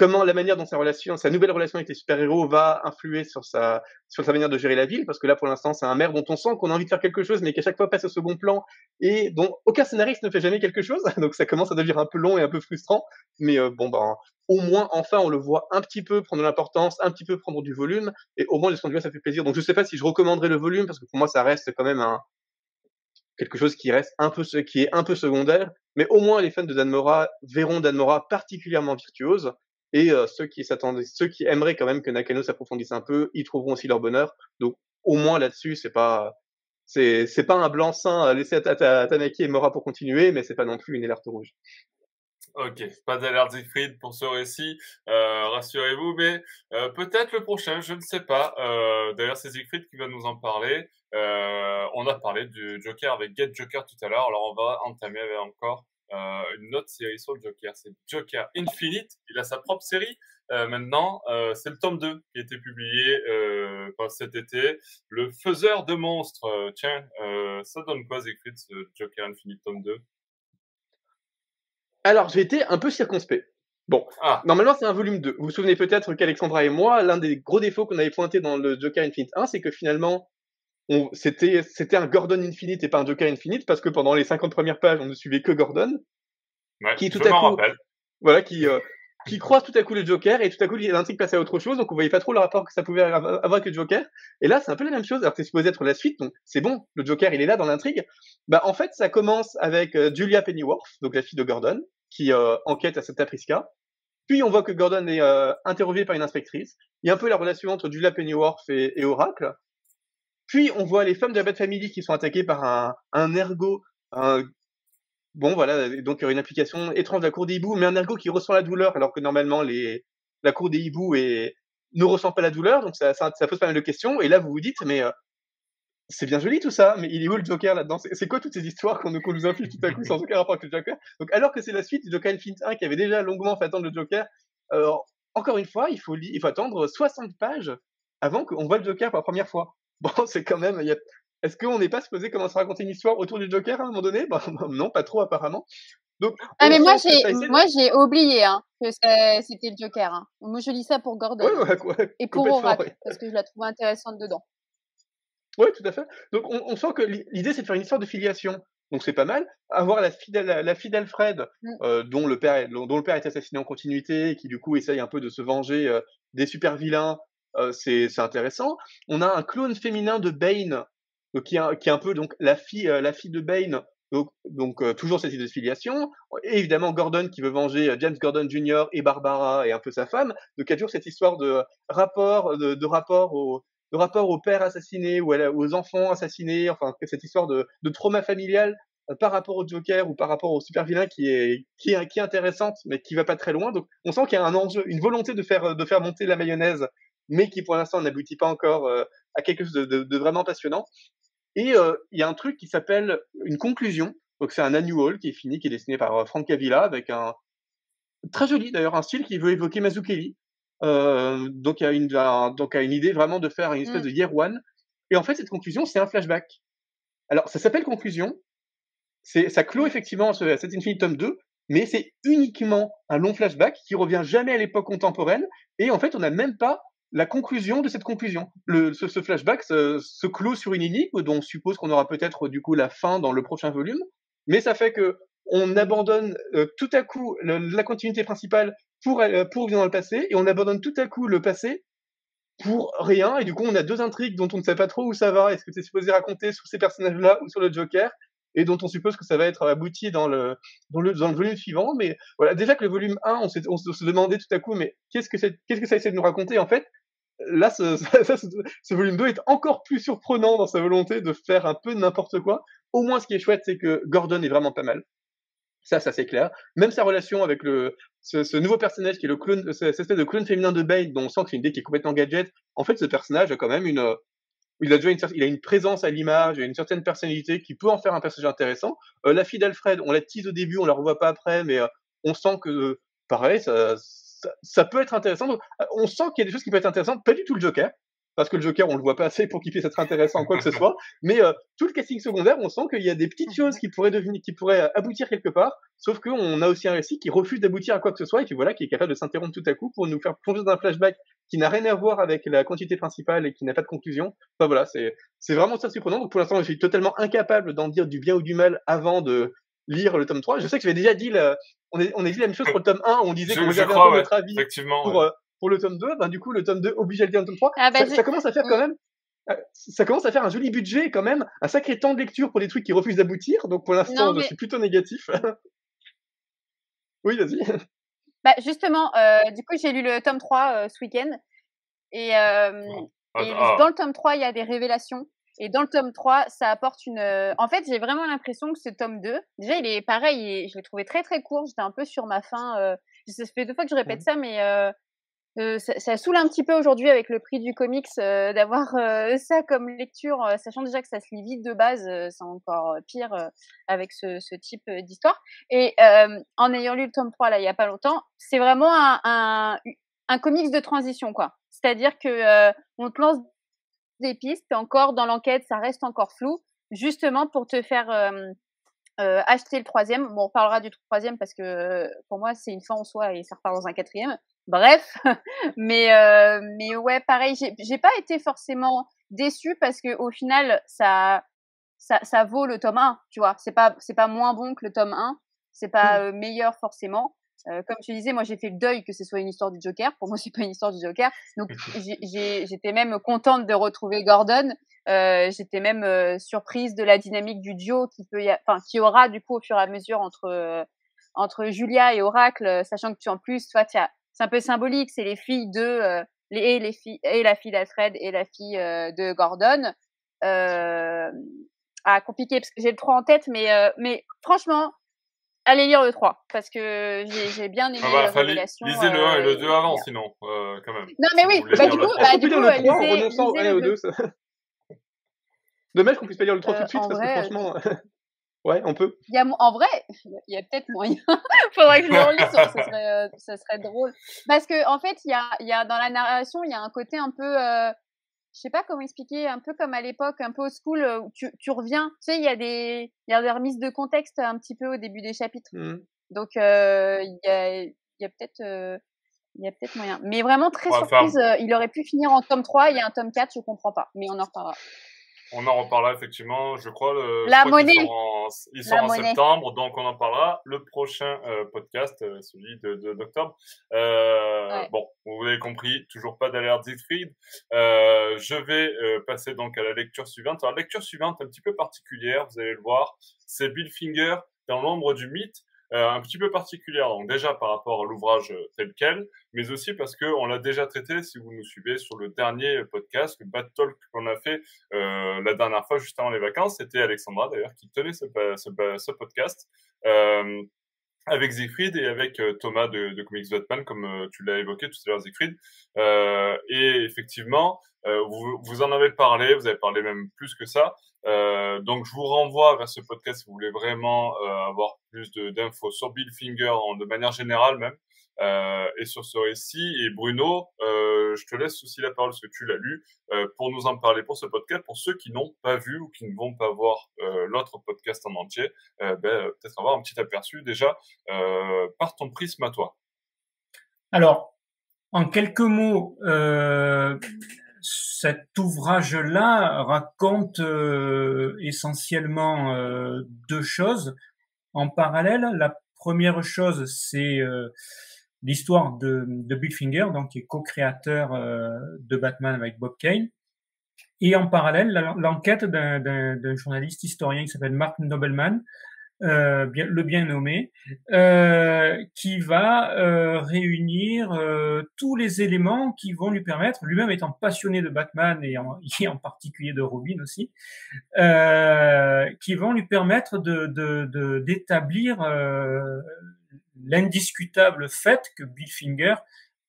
[SPEAKER 4] comment la manière dont sa relation, sa nouvelle relation avec les super-héros va influer sur sa, manière de gérer la ville, parce que là, pour l'instant, c'est un maire dont on sent qu'on a envie de faire quelque chose, mais qui à chaque fois passe au second plan, et dont aucun scénariste ne fait jamais quelque chose, donc ça commence à devenir un peu long et un peu frustrant, mais euh, bon, ben, au moins, enfin, on le voit un petit peu prendre de l'importance, un petit peu prendre du volume, et au moins, de ce point de vue, ça fait plaisir. Donc, je sais pas si je recommanderais le volume, parce que pour moi, ça reste quand même quelque chose qui reste un peu, qui est un peu secondaire, mais au moins, les fans de Dan Mora verront Dan Mora particulièrement virtuose, et euh, ceux qui s'attendaient, ceux qui aimeraient quand même que Nakano s'approfondisse un peu, ils trouveront aussi leur bonheur. Donc au moins là-dessus, c'est pas c'est c'est pas un blanc-seing à laisser à Tanaki et Mora pour continuer, mais c'est pas non plus une alerte rouge.
[SPEAKER 1] Ok, pas d'alerte Siegfried pour ce récit, euh, rassurez-vous, mais euh, peut-être le prochain, je ne sais pas. Euh, D'ailleurs, c'est Siegfried qui va nous en parler. Euh, on a parlé du Joker avec Get Joker tout à l'heure, alors on va entamer avec encore euh, une autre série sur le Joker. C'est Joker Infinite. Il a sa propre série. Euh, maintenant, euh, c'est le tome 2 qui a été publié cet été. Le faiseur de monstres. Tiens, ça donne quoi, Siegfried, ce Joker Infinite tome 2
[SPEAKER 4] Alors, j'ai été un peu circonspect. Bon, ah. normalement c'est un volume 2. Vous vous souvenez peut-être qu'Alexandra et moi, l'un des gros défauts qu'on avait pointé dans le Joker Infinite 1, c'est que finalement, c'était c'était un Gordon Infinite et pas un Joker Infinite parce que pendant les 50 premières pages, on ne suivait que Gordon,
[SPEAKER 1] ouais, qui tout à coup, rappelle.
[SPEAKER 4] voilà, qui euh, qui croise tout à coup le Joker et tout à coup l'intrigue passe à autre chose, donc on voyait pas trop le rapport que ça pouvait avoir avec le Joker. Et là, c'est un peu la même chose. Alors c'est supposé être la suite, donc c'est bon, le Joker il est là dans l'intrigue. Bah en fait, ça commence avec euh, Julia Pennyworth, donc la fille de Gordon, qui euh, enquête à Santa Prisca. Puis on voit que Gordon est euh, interrogé par une inspectrice. Il y a un peu la relation entre Julia Pennyworth et, et Oracle. Puis on voit les femmes de la Bat Family qui sont attaquées par un, un ergot. Bon voilà, donc une application étrange de la cour des hiboux, mais un ergot qui ressent la douleur, alors que normalement les... la cour des hiboux ne ressent pas la douleur, donc ça, pose pas mal de questions. Et là vous vous dites, mais euh, c'est bien joli tout ça, mais il est où le Joker là-dedans? C'est quoi toutes ces histoires qu'on nous, inflige tout à coup sans aucun rapport avec le Joker? Donc alors que c'est la suite du Joker Infinite 1 qui avait déjà longuement fait attendre le Joker, alors, encore une fois, il faut attendre 60 pages avant qu'on voit le Joker pour la première fois. Bon, c'est quand même, est-ce qu'on n'est pas supposé commencer à raconter une histoire autour du Joker à un moment donné? Bah, Non, pas trop apparemment.
[SPEAKER 2] Donc, ah mais moi j'ai moi j'ai oublié hein, que c'était le Joker. Hein. Moi je lis ça pour Gordon et pour Oracle parce que je la trouve intéressante dedans.
[SPEAKER 4] Oui, tout à fait. Donc on, on sent que l'idée c'est de faire une histoire de filiation. Donc c'est pas mal. Avoir la fille, la, fille d'Alfred, mmh. euh, dont, le père, dont le père est assassiné en continuité, et qui du coup essaye un peu de se venger euh, des super vilains, euh, c'est intéressant. On a un clone féminin de Bane, qui, est, qui est un peu donc la fille, la fille de Bane, donc, donc toujours cette idée de filiation. Et évidemment Gordon qui veut venger James Gordon Jr. et Barbara et un peu sa femme. Donc il y a toujours cette histoire de rapport, de, de rapport au, le rapport au père assassiné ou aux enfants assassinés, enfin cette histoire de, de trauma familial euh, par rapport au Joker ou par rapport au super vilain qui est, qui est, qui est intéressante mais qui va pas très loin. Donc on sent qu'il y a un enjeu, une volonté de faire, de faire monter la mayonnaise, mais qui pour l'instant n'aboutit pas encore euh, à quelque chose de, de, de vraiment passionnant. Et euh, il y a un truc qui s'appelle une conclusion. Donc c'est un annual qui est fini, qui est dessiné par Frank Cavilla avec un très joli d'ailleurs un style qui veut évoquer Mazukeli. Euh, donc, il y a une, donc, a une idée vraiment de faire une espèce mmh. de year one. Et en fait, cette conclusion, c'est un flashback. Alors, ça s'appelle conclusion. C'est, ça clôt effectivement ce, cet Infinite tome 2, mais c'est uniquement un long flashback qui revient jamais à l'époque contemporaine. Et en fait, on n'a même pas la conclusion de cette conclusion. Le, ce, ce flashback se, se, clôt sur une énigme dont on suppose qu'on aura peut-être du coup la fin dans le prochain volume. Mais ça fait que on abandonne euh, tout à coup la continuité principale pour, euh, pour vivre dans le passé, et on abandonne tout à coup le passé pour rien, et du coup on a deux intrigues dont on ne sait pas trop où ça va, est-ce que c'est supposé raconter sur ces personnages-là ou sur le Joker, et dont on suppose que ça va être abouti dans le, dans le, dans le volume suivant, mais voilà, déjà que le volume 1, on, on se demandait tout à coup, mais qu'est-ce que, qu'est-ce que ça essaie de nous raconter en fait? Là, ce, volume 2 est encore plus surprenant dans sa volonté de faire un peu n'importe quoi. Au moins, ce qui est chouette, c'est que Gordon est vraiment pas mal. Ça, ça c'est clair. Même sa relation avec le ce, nouveau personnage qui est le clone, cette espèce de clone féminin de Bane, dont on sent que c'est une idée qui est complètement gadget. En fait, ce personnage a quand même une, il a déjà une, il a une présence à l'image, une certaine personnalité qui peut en faire un personnage intéressant. Euh, la fille d'Alfred, on la tease au début, on la revoit pas après, mais euh, on sent que, pareil, ça, ça, ça, peut être intéressant. Donc, on sent qu'il y a des choses qui peuvent être intéressantes. Pas du tout le Joker parce que le Joker, on le voit pas assez pour qu'il puisse être intéressant quoi que ce soit. Mais euh, tout le casting secondaire, on sent qu'il y a des petites choses qui pourraient devenir, qui pourraient euh, aboutir quelque part. Sauf qu'on a aussi un récit qui refuse d'aboutir à quoi que ce soit et qui voilà, qui est capable de s'interrompre tout à coup pour nous faire plonger dans un flashback qui n'a rien à voir avec la quantité principale et qui n'a pas de conclusion. Enfin voilà, c'est c'est vraiment ça surprenant. Donc pour l'instant, je suis totalement incapable d'en dire du bien ou du mal avant de lire le tome 3. Je sais que j'avais déjà dit on, est, on a dit la même chose pour le tome 1 où on disait qu'on avait un notre avis pour, euh, pour le tome 2, ben, du coup, le tome 2 oblige à le dire le tome 3. Ah, bah, ça, commence à faire quand même, euh, ça commence à faire un joli budget quand même, un sacré temps de lecture pour des trucs qui refusent d'aboutir. Donc pour l'instant, je suis plutôt négatif. oui, vas-y.
[SPEAKER 2] Bah, justement, euh, du coup, j'ai lu le tome 3 euh, ce week-end. Et, euh, ah, et ah. dans le tome 3, il y a des révélations. Et dans le tome 3, ça apporte une. En fait, j'ai vraiment l'impression que ce tome 2, déjà, il est pareil, je l'ai trouvé très très court. J'étais un peu sur ma fin. Ça fait deux fois que je répète ça, mais euh, ça, ça, saoule un petit peu aujourd'hui avec le prix du comics euh, d'avoir euh, ça comme lecture, sachant déjà que ça se lit vite de base, c'est encore pire avec ce, ce type d'histoire. Et en ayant lu le tome 3 là il y a pas longtemps, c'est vraiment un, un, un, comics de transition quoi. C'est-à-dire que on te lance des pistes, encore dans l'enquête, ça reste encore flou, justement pour te faire acheter le troisième. Bon, on parlera du troisième parce que pour moi c'est une fin en soi et ça repart dans un quatrième. Bref, mais euh, mais ouais, pareil, j'ai pas été forcément déçue parce que au final, ça ça, ça vaut le tome 1, tu vois. C'est pas c'est pas moins bon que le tome 1, c'est pas euh, meilleur forcément. Euh, comme tu disais, moi j'ai fait le deuil que ce soit une histoire du Joker. Pour moi, c'est pas une histoire du Joker. Donc j'étais même contente de retrouver Gordon. Euh, j'étais même euh, surprise de la dynamique du duo qui peut, enfin qui aura du coup au fur et à mesure entre euh, entre Julia et Oracle, sachant que tu en plus, toi, c'est un peu symbolique, c'est les filles de euh, les, et les filles et la fille d'Alfred et la fille euh, de Gordon. Euh, ah, compliqué parce que j'ai le 3 en tête, mais euh, mais franchement, allez lire le 3 parce que j'ai bien aimé ah bah, la révélation.
[SPEAKER 1] Lisez le 1 et le 2 avant, sinon quand même.
[SPEAKER 2] Non mais oui, bah, du coup, bah, du coup,
[SPEAKER 4] le 3 en renonçant au 1 et au 2. Dommage qu'on puisse pas lire le 3 tout de suite parce que franchement. Ouais, on peut.
[SPEAKER 2] Il y a, en vrai, il y a peut-être moyen. Faudrait que je le relise, ça serait, euh, ça serait drôle. Parce que en fait, il y a, il y a dans la narration, il y a un côté un peu, euh, je sais pas comment expliquer, un peu comme à l'époque, un peu au school, où tu, tu reviens. Tu sais, il y a des, il y a des remises de contexte un petit peu au début des chapitres. Mmh. Donc, il y a, il y a peut-être, il y a peut-être moyen. Mais vraiment très surprise, il aurait pu finir en tome 3, il y a un tome 4, je comprends pas. Mais on en reparlera.
[SPEAKER 1] On en reparlera effectivement, je crois. Le,
[SPEAKER 2] la monnaie.
[SPEAKER 1] Il sort en, septembre, donc on en parlera. Le prochain euh, podcast, euh, celui de, d'octobre. Euh, Bon, vous l'avez compris, toujours pas d'alerte Siegfried. Euh, je vais euh, passer donc à la lecture suivante. Alors, lecture suivante un petit peu particulière, vous allez le voir. C'est Bill Finger dans l'ombre du mythe. Euh, un petit peu particulière. Donc déjà par rapport à l'ouvrage euh, tel quel, mais aussi parce que on l'a déjà traité. Si vous nous suivez sur le dernier podcast, le Bad Talk qu'on a fait euh, la dernière fois juste avant les vacances, c'était Alexandra d'ailleurs qui tenait ce, podcast. Avec Siegfried et avec Thomas de, Comics Batman, comme tu l'as évoqué tout à l'heure, Siegfried. Et effectivement, vous, en avez parlé, vous avez parlé même plus que ça. Euh, donc je vous renvoie vers ce podcast si vous voulez vraiment euh, avoir plus d'infos sur Bill Finger en, de manière générale même euh, et sur ce récit. Et Bruno, euh, je te laisse aussi la parole parce que tu l'as lu euh, pour nous en parler pour ce podcast. Pour ceux qui n'ont pas vu ou qui ne vont pas voir l'autre podcast en entier, ben, peut-être avoir un petit aperçu déjà par ton prisme à toi.
[SPEAKER 3] Alors, en quelques mots, cet ouvrage-là raconte euh, essentiellement euh, deux choses en parallèle. La première chose, c'est euh, l'histoire de, de, Bill Finger, donc qui est co-créateur de Batman avec Bob Kane. Et en parallèle, l'enquête d'un journaliste historien qui s'appelle Mark Nobleman, euh, bien, le bien nommé, euh, qui va euh, réunir euh, tous les éléments qui vont lui permettre, lui-même étant passionné de Batman et en, et en particulier de Robin aussi, euh, qui vont lui permettre de d'établir de, l'indiscutable fait que Bill Finger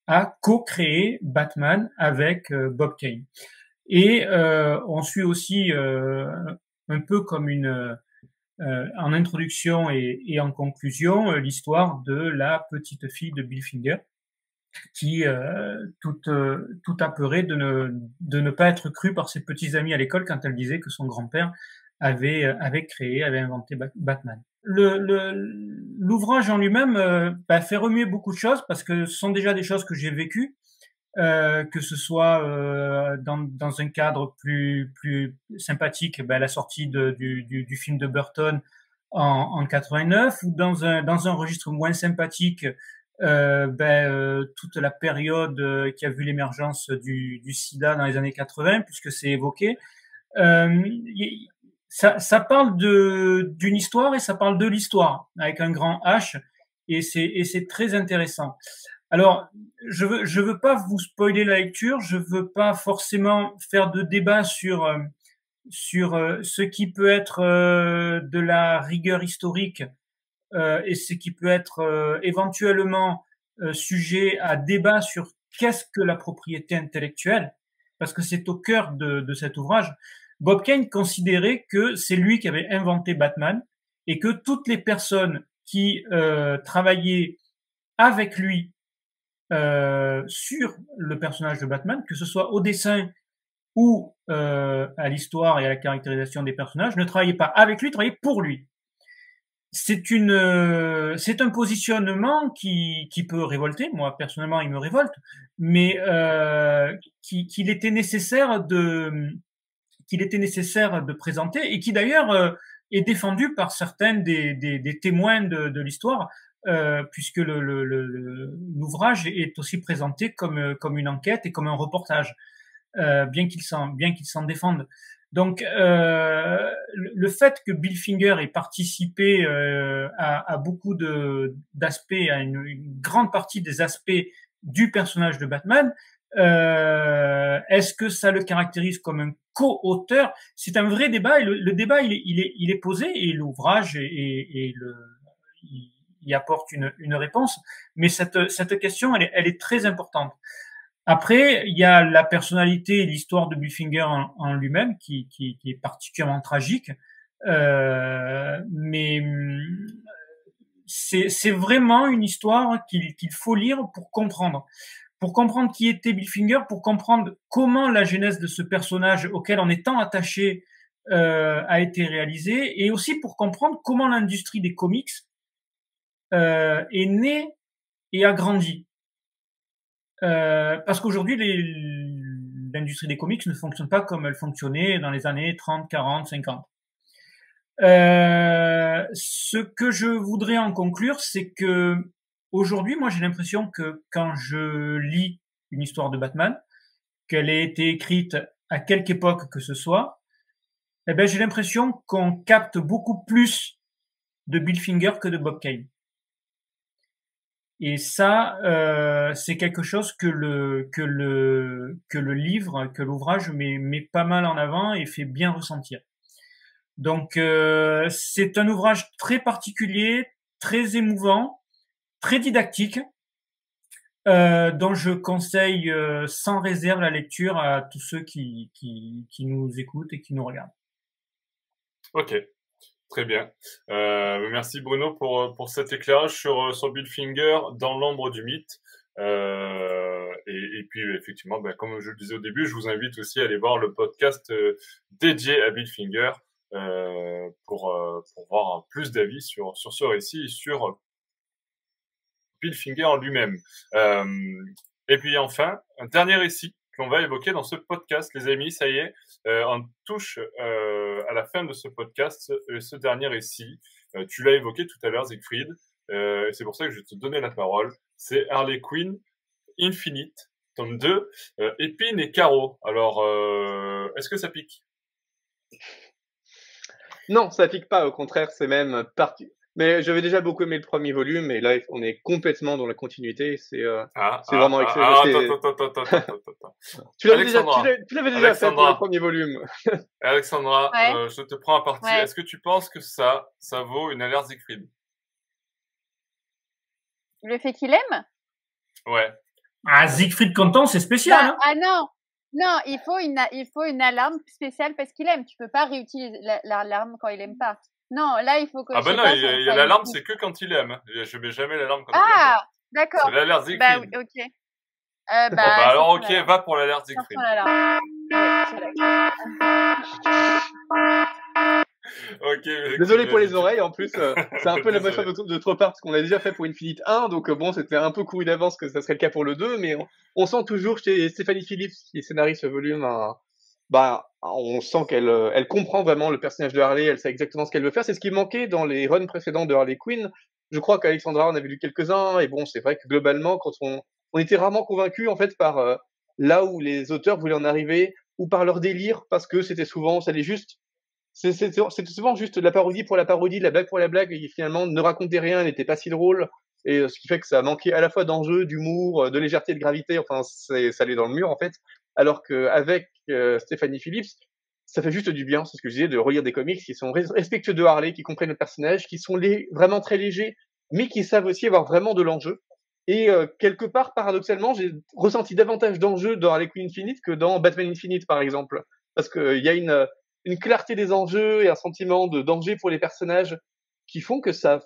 [SPEAKER 3] a co-créé Batman avec Bob Kane. Et on suit aussi un peu comme une euh, en introduction et, en conclusion euh, l'histoire de la petite fille de Bill Finger qui euh, toute tout apeurée de ne de ne pas être crue par ses petits amis à l'école quand elle disait que son grand-père avait avait créé avait inventé Batman. L'ouvrage en lui-même bah, fait remuer beaucoup de choses parce que ce sont déjà des choses que j'ai vécues euh, que ce soit euh, dans, dans, un cadre plus, plus sympathique, ben, la sortie de, du, du, du, film de Burton en, en 89, ou dans un, dans un registre moins sympathique, euh, ben, euh, toute la période euh, qui a vu l'émergence du, du, sida dans les années 80, puisque c'est évoqué. ça, ça parle d'une histoire et ça parle de l'histoire, avec un grand H, et c'est très intéressant. Alors, je veux, je veux pas vous spoiler la lecture, je veux pas forcément faire de débat sur euh, sur euh, ce qui peut être euh, de la rigueur historique et ce qui peut être éventuellement sujet à débat sur qu'est-ce que la propriété intellectuelle, parce que c'est au cœur de, de cet ouvrage. Bob Kane considérait que c'est lui qui avait inventé Batman et que toutes les personnes qui travaillaient avec lui euh, sur le personnage de Batman, que ce soit au dessin ou euh, à l'histoire et à la caractérisation des personnages, ne travaillait pas avec lui, travaillait pour lui. C'est une, euh, c'est un positionnement qui, qui peut révolter. Moi personnellement, il me révolte, mais euh, qu'il était nécessaire de, qu'il était nécessaire de présenter et qui d'ailleurs euh, est défendu par certains des, des, des témoins de, de l'histoire euh, puisque l'ouvrage le, le, est aussi présenté comme, comme une enquête et comme un reportage, euh, bien qu'il s'en bien défende. Donc, euh, le fait que Bill Finger ait participé euh, à, à, beaucoup d'aspects, à une, une, grande partie des aspects du personnage de Batman, euh, est-ce que ça le caractérise comme un co-auteur? C'est un vrai débat et le, débat il est, il est, posé et l'ouvrage et, et, le, y apporte une, une réponse. Mais cette, cette question, elle est, elle est très importante. Après, il y a la personnalité et l'histoire de Buffinger en, en lui-même qui, qui, qui, est particulièrement tragique. Euh, mais c'est vraiment une histoire qu'il qu'il faut lire pour comprendre. pour comprendre qui était Bill Finger, pour comprendre comment la genèse de ce personnage auquel on est tant attaché euh, a été réalisée, et aussi pour comprendre comment l'industrie des comics euh, est née et a grandi. Euh, parce qu'aujourd'hui, l'industrie des comics ne fonctionne pas comme elle fonctionnait dans les années 30, 40, 50. Euh, ce que je voudrais en conclure, c'est que aujourd'hui, moi, j'ai l'impression que quand je lis une histoire de Batman, qu'elle ait été écrite à quelque époque que ce soit, eh ben, j'ai l'impression qu'on capte beaucoup plus de Bill Finger que de Bob Kane. Et ça, euh, c'est quelque chose que le que le que le livre, que l'ouvrage met, met pas mal en avant et fait bien ressentir. Donc euh, c'est un ouvrage très particulier, très émouvant, très didactique, euh, dont je conseille euh, sans réserve la lecture à tous ceux qui, qui, qui nous écoutent et qui nous regardent.
[SPEAKER 1] Ok, Très bien. Euh, merci Bruno pour, pour cet éclairage sur, euh, sur Bill Finger dans l'ombre du mythe. Euh, et, puis effectivement, ben, comme je le disais au début, je vous invite aussi à aller voir le podcast euh, dédié à Bill Finger euh, pour, euh, pour voir plus d'avis sur, sur ce récit et sur Bill Finger en lui-même. et puis enfin, un dernier récit qu'on va évoquer dans ce podcast, les amis. Ça y est, euh, on touche euh, à la fin de ce podcast, euh, ce dernier récit. Tu l'as évoqué tout à l'heure, Siegfried. C'est pour ça que je vais te donner la parole. C'est Harley Quinn Infinite, tome 2, Épine et Carreau. Alors, est-ce que ça pique?
[SPEAKER 4] Non, ça pique pas. Au contraire, c'est même parti mais j'avais déjà beaucoup aimé le premier volume, et là, on est complètement dans la continuité. C'est euh, ah, ah, vraiment excellent. Ah, attends, attends, attends, attends, tu l'avais déjà, tu l'avais déjà fait pour le premier volume.
[SPEAKER 1] Alexandra, euh, je te prends à partie. Est-ce que tu penses que ça, ça vaut une alerte Siegfried
[SPEAKER 2] Le fait qu'il aime?
[SPEAKER 1] Ouais.
[SPEAKER 3] Ah, Siegfried content, c'est spécial. Bah,
[SPEAKER 2] hein ah non, non, il faut une, il faut une alarme spéciale parce qu'il aime. Tu peux pas réutiliser l'alarme quand il aime pas. Non, là, il faut que.
[SPEAKER 1] Ah, ben non, il y a, l'alarme, c'est que quand il aime. Je mets jamais l'alarme quand
[SPEAKER 2] ah,
[SPEAKER 1] il aime.
[SPEAKER 2] Ah, d'accord.
[SPEAKER 1] C'est l'alerte Siegfried.
[SPEAKER 2] Bah oui, ok. Euh, bah,
[SPEAKER 1] bah alors, ok, va pour l'alerte Siegfried. ok.
[SPEAKER 4] Désolé pour les oreilles, en plus, euh, c'est un peu la motion de, de trop part, parce qu'on a déjà fait pour Infinite 1, donc euh, bon, c'était un peu couru d'avance que ça serait le cas pour le 2, mais on, on sent toujours chez Stéphanie Phillips, qui scénarise ce volume, un, bah, on sent qu'elle euh, elle comprend vraiment le personnage de Harley, elle sait exactement ce qu'elle veut faire. C'est ce qui manquait dans les runs précédents de Harley Quinn. Je crois qu'Alexandra en avait lu quelques-uns, et bon, c'est vrai que globalement, quand on, on était rarement convaincu en fait par euh, là où les auteurs voulaient en arriver, ou par leur délire, parce que c'était souvent, ça allait juste, c'était souvent juste la parodie pour la parodie, la blague pour la blague, et finalement ne racontait rien, n'était pas si drôle, et euh, ce qui fait que ça manquait à la fois d'enjeu, d'humour, de légèreté, de gravité, enfin, ça allait dans le mur en fait alors qu'avec euh, Stéphanie Phillips, ça fait juste du bien, c'est ce que je disais, de relire des comics qui sont respectueux de Harley, qui comprennent le personnage, qui sont vraiment très légers, mais qui savent aussi avoir vraiment de l'enjeu. Et euh, quelque part, paradoxalement, j'ai ressenti davantage d'enjeux dans Harley Quinn Infinite que dans Batman Infinite, par exemple, parce qu'il y a une, une clarté des enjeux et un sentiment de danger pour les personnages qui font que ça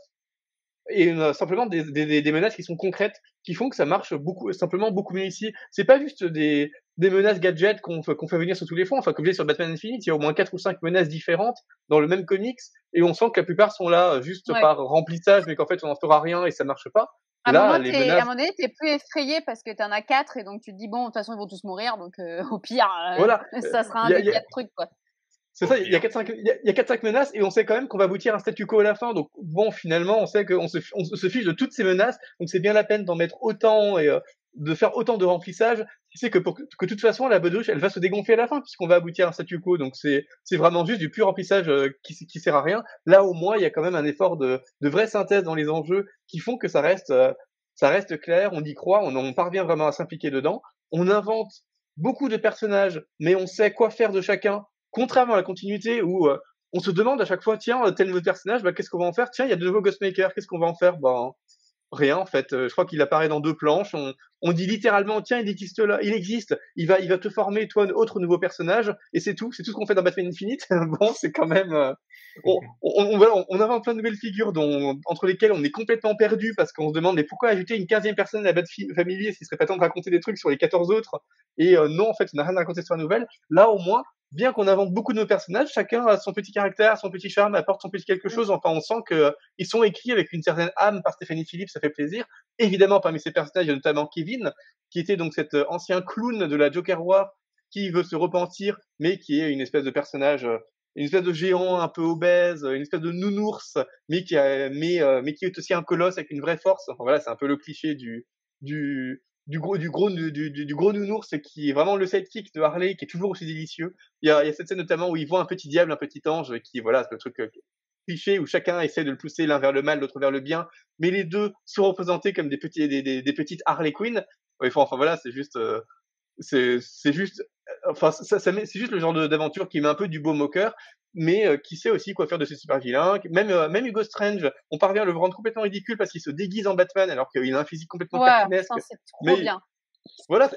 [SPEAKER 4] et euh, simplement des, des, des, menaces qui sont concrètes, qui font que ça marche beaucoup, simplement beaucoup mieux ici. C'est pas juste des, des menaces gadgets qu'on qu'on fait venir sur tous les fonds. Enfin, comme je disais sur Batman Infinite, il y a au moins quatre ou cinq menaces différentes dans le même comics, et on sent que la plupart sont là euh, juste par remplissage, mais qu'en fait on n'en fera rien et ça marche pas.
[SPEAKER 2] À, là, moment, les menaces... à un moment donné, t'es plus effrayé parce que t'en as quatre et donc tu te dis bon, de toute façon ils vont tous mourir, donc euh, au pire, voilà. ça sera un des quatre trucs quoi.
[SPEAKER 4] C'est ça, il y a 4-5 il y a 4-5 menaces et on sait quand même qu'on va aboutir à un statu quo à la fin. Donc bon, finalement, on sait qu'on se, on se fiche de toutes ces menaces. Donc c'est bien la peine d'en mettre autant et euh, de faire autant de remplissage. C'est que pour que, de toute façon la bedouche, elle va se dégonfler à la fin puisqu'on va aboutir à un statu quo. Donc c'est c'est vraiment juste du pur remplissage euh, qui qui sert à rien. Là au moins, il y a quand même un effort de de vraie synthèse dans les enjeux qui font que ça reste euh, ça reste clair, on y croit, on, on parvient vraiment à s'impliquer dedans. On invente beaucoup de personnages, mais on sait quoi faire de chacun Contrairement à la continuité où euh, on se demande à chaque fois, tiens, tel nouveau personnage, bah, qu'est-ce qu'on va en faire? Tiens, il y a de nouveaux Ghostmakers, qu'est-ce qu'on va en faire? Bah, rien en fait. Je crois qu'il apparaît dans deux planches. On, on dit littéralement tiens il existe là, il existe. Il va il va te former toi un autre nouveau personnage et c'est tout. C'est tout ce qu'on fait dans Batman Infinite. bon c'est quand même on, on, on, on, invente plein de nouvelles figures dont, entre lesquelles on est complètement perdu parce qu'on se demande mais pourquoi ajouter une quinzième personne à la Bat Family s'il serait pas temps de raconter des trucs sur les 14 autres? Et non en fait on n'a rien à raconter sur la nouvelle. Là au moins bien qu'on invente beaucoup de nos personnages, chacun a son petit caractère, son petit charme, apporte son petit quelque chose. Enfin, on sent que ils sont écrits avec une certaine âme par Stéphanie Philippe, ça fait plaisir. Évidemment, parmi ces personnages, il y a notamment Kevin, qui était donc cet euh, ancien clown de la Joker War, qui veut se repentir, mais qui est une espèce de personnage, euh, une espèce de géant un peu obèse, une espèce de nounours, mais qui a, mais, euh, mais qui est aussi un colosse avec une vraie force. Enfin voilà, c'est un peu le cliché du, du, du gros du gros du, du, du, gros nounours qui est vraiment le sidekick de Harley qui est toujours aussi délicieux. Il y a, il y a cette scène notamment où il voit un petit diable, un petit ange qui voilà, le truc euh, cliché où chacun essaie de le pousser l'un vers le mal, l'autre vers le bien, mais les deux sont représentés comme des petits des, des, petites Harley Quinn. Enfin voilà, c'est juste euh, c'est c'est juste euh, enfin ça, ça c'est juste le genre d'aventure qui met un peu du beau moqueur mais euh, qui sait aussi quoi faire de ces super vilains. Même, euh, même Hugo Strange, on parvient à le rendre complètement ridicule parce qu'il se déguise en Batman alors qu'il a un physique complètement
[SPEAKER 2] ouais, cartoonesque. C'est trop mais, bien.
[SPEAKER 4] Voilà,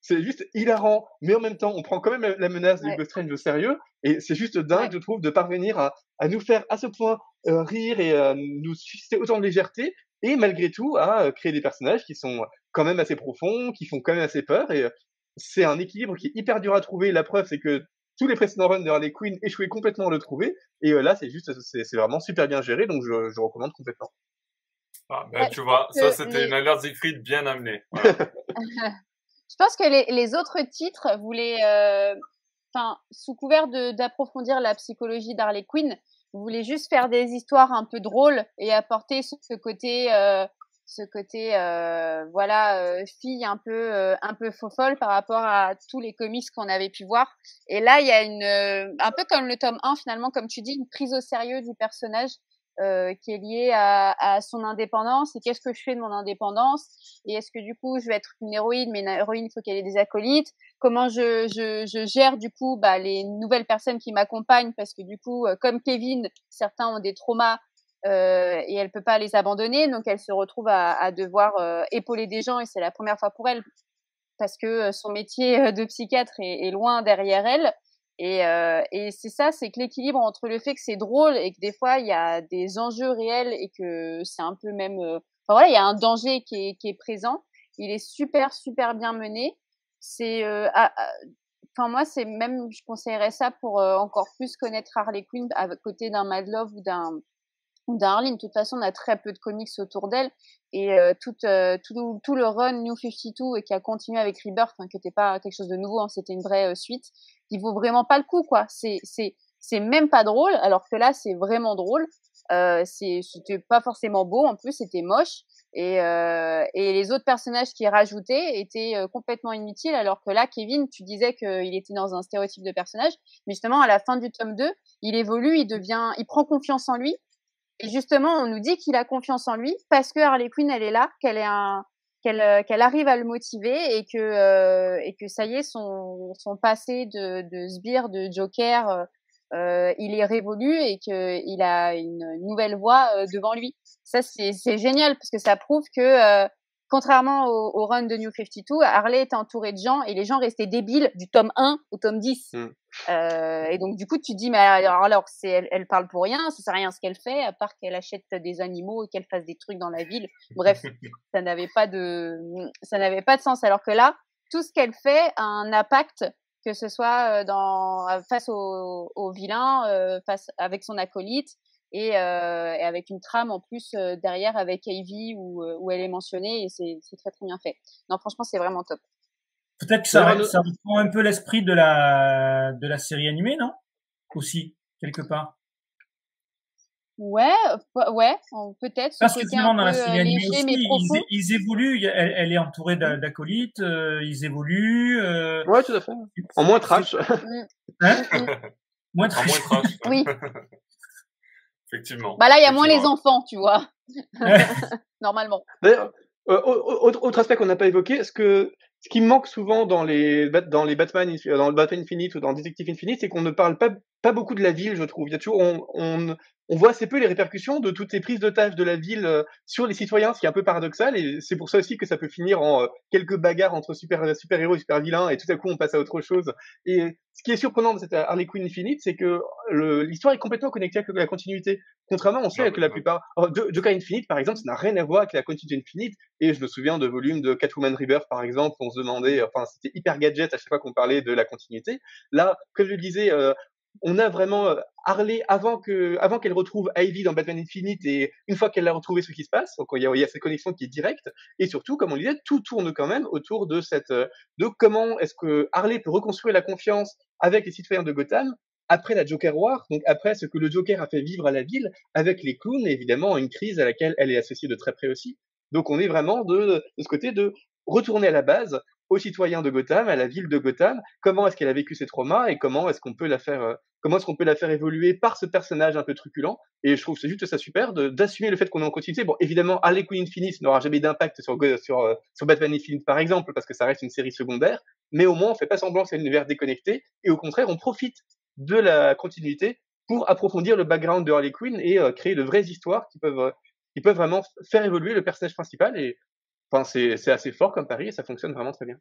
[SPEAKER 4] c'est juste hilarant, mais en même temps, on prend quand même la, menace de Hugo Strange au sérieux, et c'est juste dingue, je trouve, de parvenir à, à, nous faire à ce point euh, rire et nous susciter autant de légèreté, et malgré tout à créer des personnages qui sont quand même assez profonds, qui font quand même assez peur, et c'est un équilibre qui est hyper dur à trouver. La preuve, c'est que tous les précédents runs de Harley Quinn échouaient complètement à le trouver. Et euh, là, c'est juste, c'est vraiment super bien géré, donc je, je recommande complètement.
[SPEAKER 1] Ah, ben, tu vois, ça c'était une alerte Siegfried bien amenée.
[SPEAKER 2] je pense que les, les autres titres voulaient, euh, enfin, sous couvert d'approfondir la psychologie d'Harley Quinn, voulaient juste faire des histoires un peu drôles et apporter ce côté euh, ce côté euh, voilà euh, fille un peu euh, un peu folle par rapport à tous les comics qu'on avait pu voir. Et là il y a une euh, un peu comme le tome 1 finalement comme tu dis une prise au sérieux du personnage euh, qui est liée à, à son indépendance. Et qu'est-ce que je fais de mon indépendance? Et est-ce que du coup je vais être une héroïne mais une héroïne il faut qu'elle ait des acolytes? Comment je, je, je gère du coup bah, les nouvelles personnes qui m'accompagnent? Parce que du coup comme Kevin certains ont des traumas euh, et elle peut pas les abandonner, donc elle se retrouve à, devoir euh, épauler des gens et c'est la première fois pour elle parce que euh, son métier de psychiatre est, loin derrière elle. Et, c'est ça, c'est que l'équilibre entre le fait que c'est drôle et que des fois il y a des enjeux réels et que c'est un peu même, enfin voilà, il y a un danger qui est, qui est présent. Il est super super bien mené. C'est, enfin moi c'est même, je conseillerais ça pour encore plus connaître Harley Quinn à côté d'un Mad Love ou d'un Darlene, de toute façon, on a très peu de comics autour d'elle et euh, tout, euh, tout, le run New 52 et qui a continué avec Rebirth, hein, qui n'était pas quelque chose de nouveau, hein, c'était une vraie euh, suite, qui vaut vraiment pas le coup, quoi. C'est, même pas drôle, alors que là, c'est vraiment drôle. Euh, c'est, c'était pas forcément beau, en plus, c'était moche. Et, euh, et les autres personnages qui rajoutaient étaient complètement inutiles, alors que là, Kevin, tu disais qu'il était dans un stéréotype de personnage, mais justement, à la fin du tome 2, il évolue, il devient, il prend confiance en lui, et justement, on nous dit qu'il a confiance en lui parce que Harley Quinn, elle est là, qu'elle est un, qu'elle, euh, qu'elle arrive à le motiver et que euh, et que ça y est, son son passé de de sbire, de Joker, euh, euh il est révolu et que il a une nouvelle voie devant lui. Ça, c'est c'est génial parce que ça prouve que contrairement au, au, run de New 52, Harley était entouré de gens et les gens restaient débiles du tome 1 au tome 10. Mm. Euh, et donc du coup, tu te dis, mais alors, alors c'est, elle, elle, parle pour rien, ça sert à rien ce qu'elle fait, à part qu'elle achète des animaux et qu'elle fasse des trucs dans la ville. Bref, ça n'avait pas de, ça n'avait pas de sens. Alors que là, tout ce qu'elle fait a un impact, que ce soit euh, dans face aux au vilains, euh, face avec son acolyte, et, euh, et, avec une trame en plus euh, derrière avec Ivy où, euh, où elle est mentionnée et c'est très très bien fait. Non, franchement, c'est vraiment top.
[SPEAKER 3] Peut-être que ça, ça reprend un peu l'esprit de la de la série animée, non? Aussi quelque part.
[SPEAKER 2] Ouais, ouais, peut-être.
[SPEAKER 3] Parce que finalement, dans la série animée aussi, ils, ils, évoluent. Elle, elle est entourée d'acolytes, euh, ils évoluent. Euh...
[SPEAKER 4] Ouais, tout à fait. En moins trash.
[SPEAKER 3] Hein? Moins trash.
[SPEAKER 1] En moins trash.
[SPEAKER 2] oui.
[SPEAKER 1] Effectivement.
[SPEAKER 2] Bah là, il y a moins les enfants, tu vois. Normalement.
[SPEAKER 4] D'ailleurs, euh, autre, aspect qu'on n'a pas évoqué, ce que ce qui manque souvent dans les dans les Batman dans le Batman Infinite ou dans Detective Infinite, c'est qu'on ne parle pas pas beaucoup de la ville, je trouve. Il y a toujours, on, on, on voit assez peu les répercussions de toutes ces prises d'otages de la ville euh, sur les citoyens, ce qui est un peu paradoxal, et c'est pour ça aussi que ça peut finir en euh, quelques bagarres entre super, super héros et super vilains, et tout à coup on passe à autre chose. Et ce qui est surprenant de cette Harley Quinn Infinite, c'est que l'histoire est complètement connectée avec la continuité. Contrairement, on sait que la plupart, Joker Infinite par exemple, ça n'a rien à voir avec la continuité Infinite, et je me souviens de volumes de Catwoman Rebirth par exemple, où on se demandait, enfin c'était hyper gadget à chaque fois qu'on parlait de la continuité. Là, comme je le disais, euh, on a vraiment euh, Harley avant que, avant qu'elle retrouve Ivy dans Batman Infinite et une fois qu'elle a retrouvé ce qui se passe, donc il y, a, y a cette connexion qui est directe et surtout, comme on disait, tout tourne quand même autour de cette, euh, de comment est-ce que Harley peut reconstruire la confiance avec les citoyens de Gotham après la Joker War, donc après ce que le Joker a fait vivre à la ville, avec les clowns, évidemment, une crise à laquelle elle est associée de très près aussi. Donc on est vraiment de, de ce côté de retourner à la base, aux citoyens de Gotham, à la ville de Gotham, comment est-ce qu'elle a vécu ses traumas et comment est-ce qu'on peut la faire, euh, comment est-ce qu'on peut la faire évoluer par ce personnage un peu truculent? Et je trouve c'est juste ça super d'assumer le fait qu'on est en continuité. Bon, évidemment, Harley Quinn Infinite n'aura jamais d'impact sur, sur, euh, sur Batman Infinite par exemple, parce que ça reste une série secondaire, mais au moins on fait pas semblant c'est un univers déconnecté et au contraire on profite de la continuité pour approfondir le background de Harley Quinn et euh, créer de vraies histoires qui peuvent qui peuvent vraiment faire évoluer le personnage principal et C'est assez fort comme pari et ça fonctionne vraiment très bien.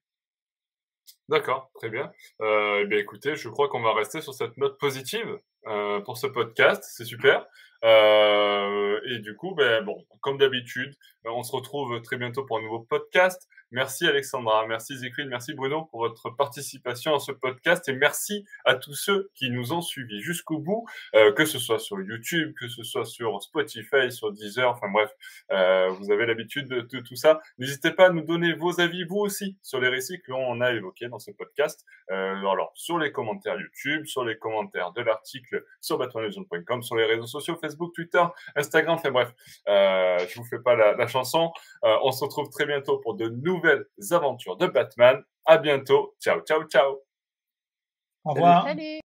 [SPEAKER 1] D'accord, très bien. Euh, eh bien. Écoutez, je crois qu'on va rester sur cette note positive euh, pour ce podcast. C'est super. Euh, et du coup, ben, bon, comme d'habitude, on se retrouve très bientôt pour un nouveau podcast. Merci Alexandra, merci Zécrine, merci Bruno pour votre participation à ce podcast et merci à tous ceux qui nous ont suivis jusqu'au bout, euh, que ce soit sur YouTube, que ce soit sur Spotify, sur Deezer, enfin bref, euh, vous avez l'habitude de, tout ça. N'hésitez pas à nous donner vos avis, vous aussi, sur les récits que l'on a évoqués dans ce podcast. Euh, alors, sur les commentaires YouTube, sur les commentaires de l'article sur batmanlegend.com, sur les réseaux sociaux, Facebook, Twitter, Instagram, enfin bref, euh, je vous fais pas la, la chanson. Euh, on se retrouve très bientôt pour de nouvelles nouvelles aventures de Batman. À bientôt. Ciao, ciao, ciao.
[SPEAKER 3] Au revoir. Salut.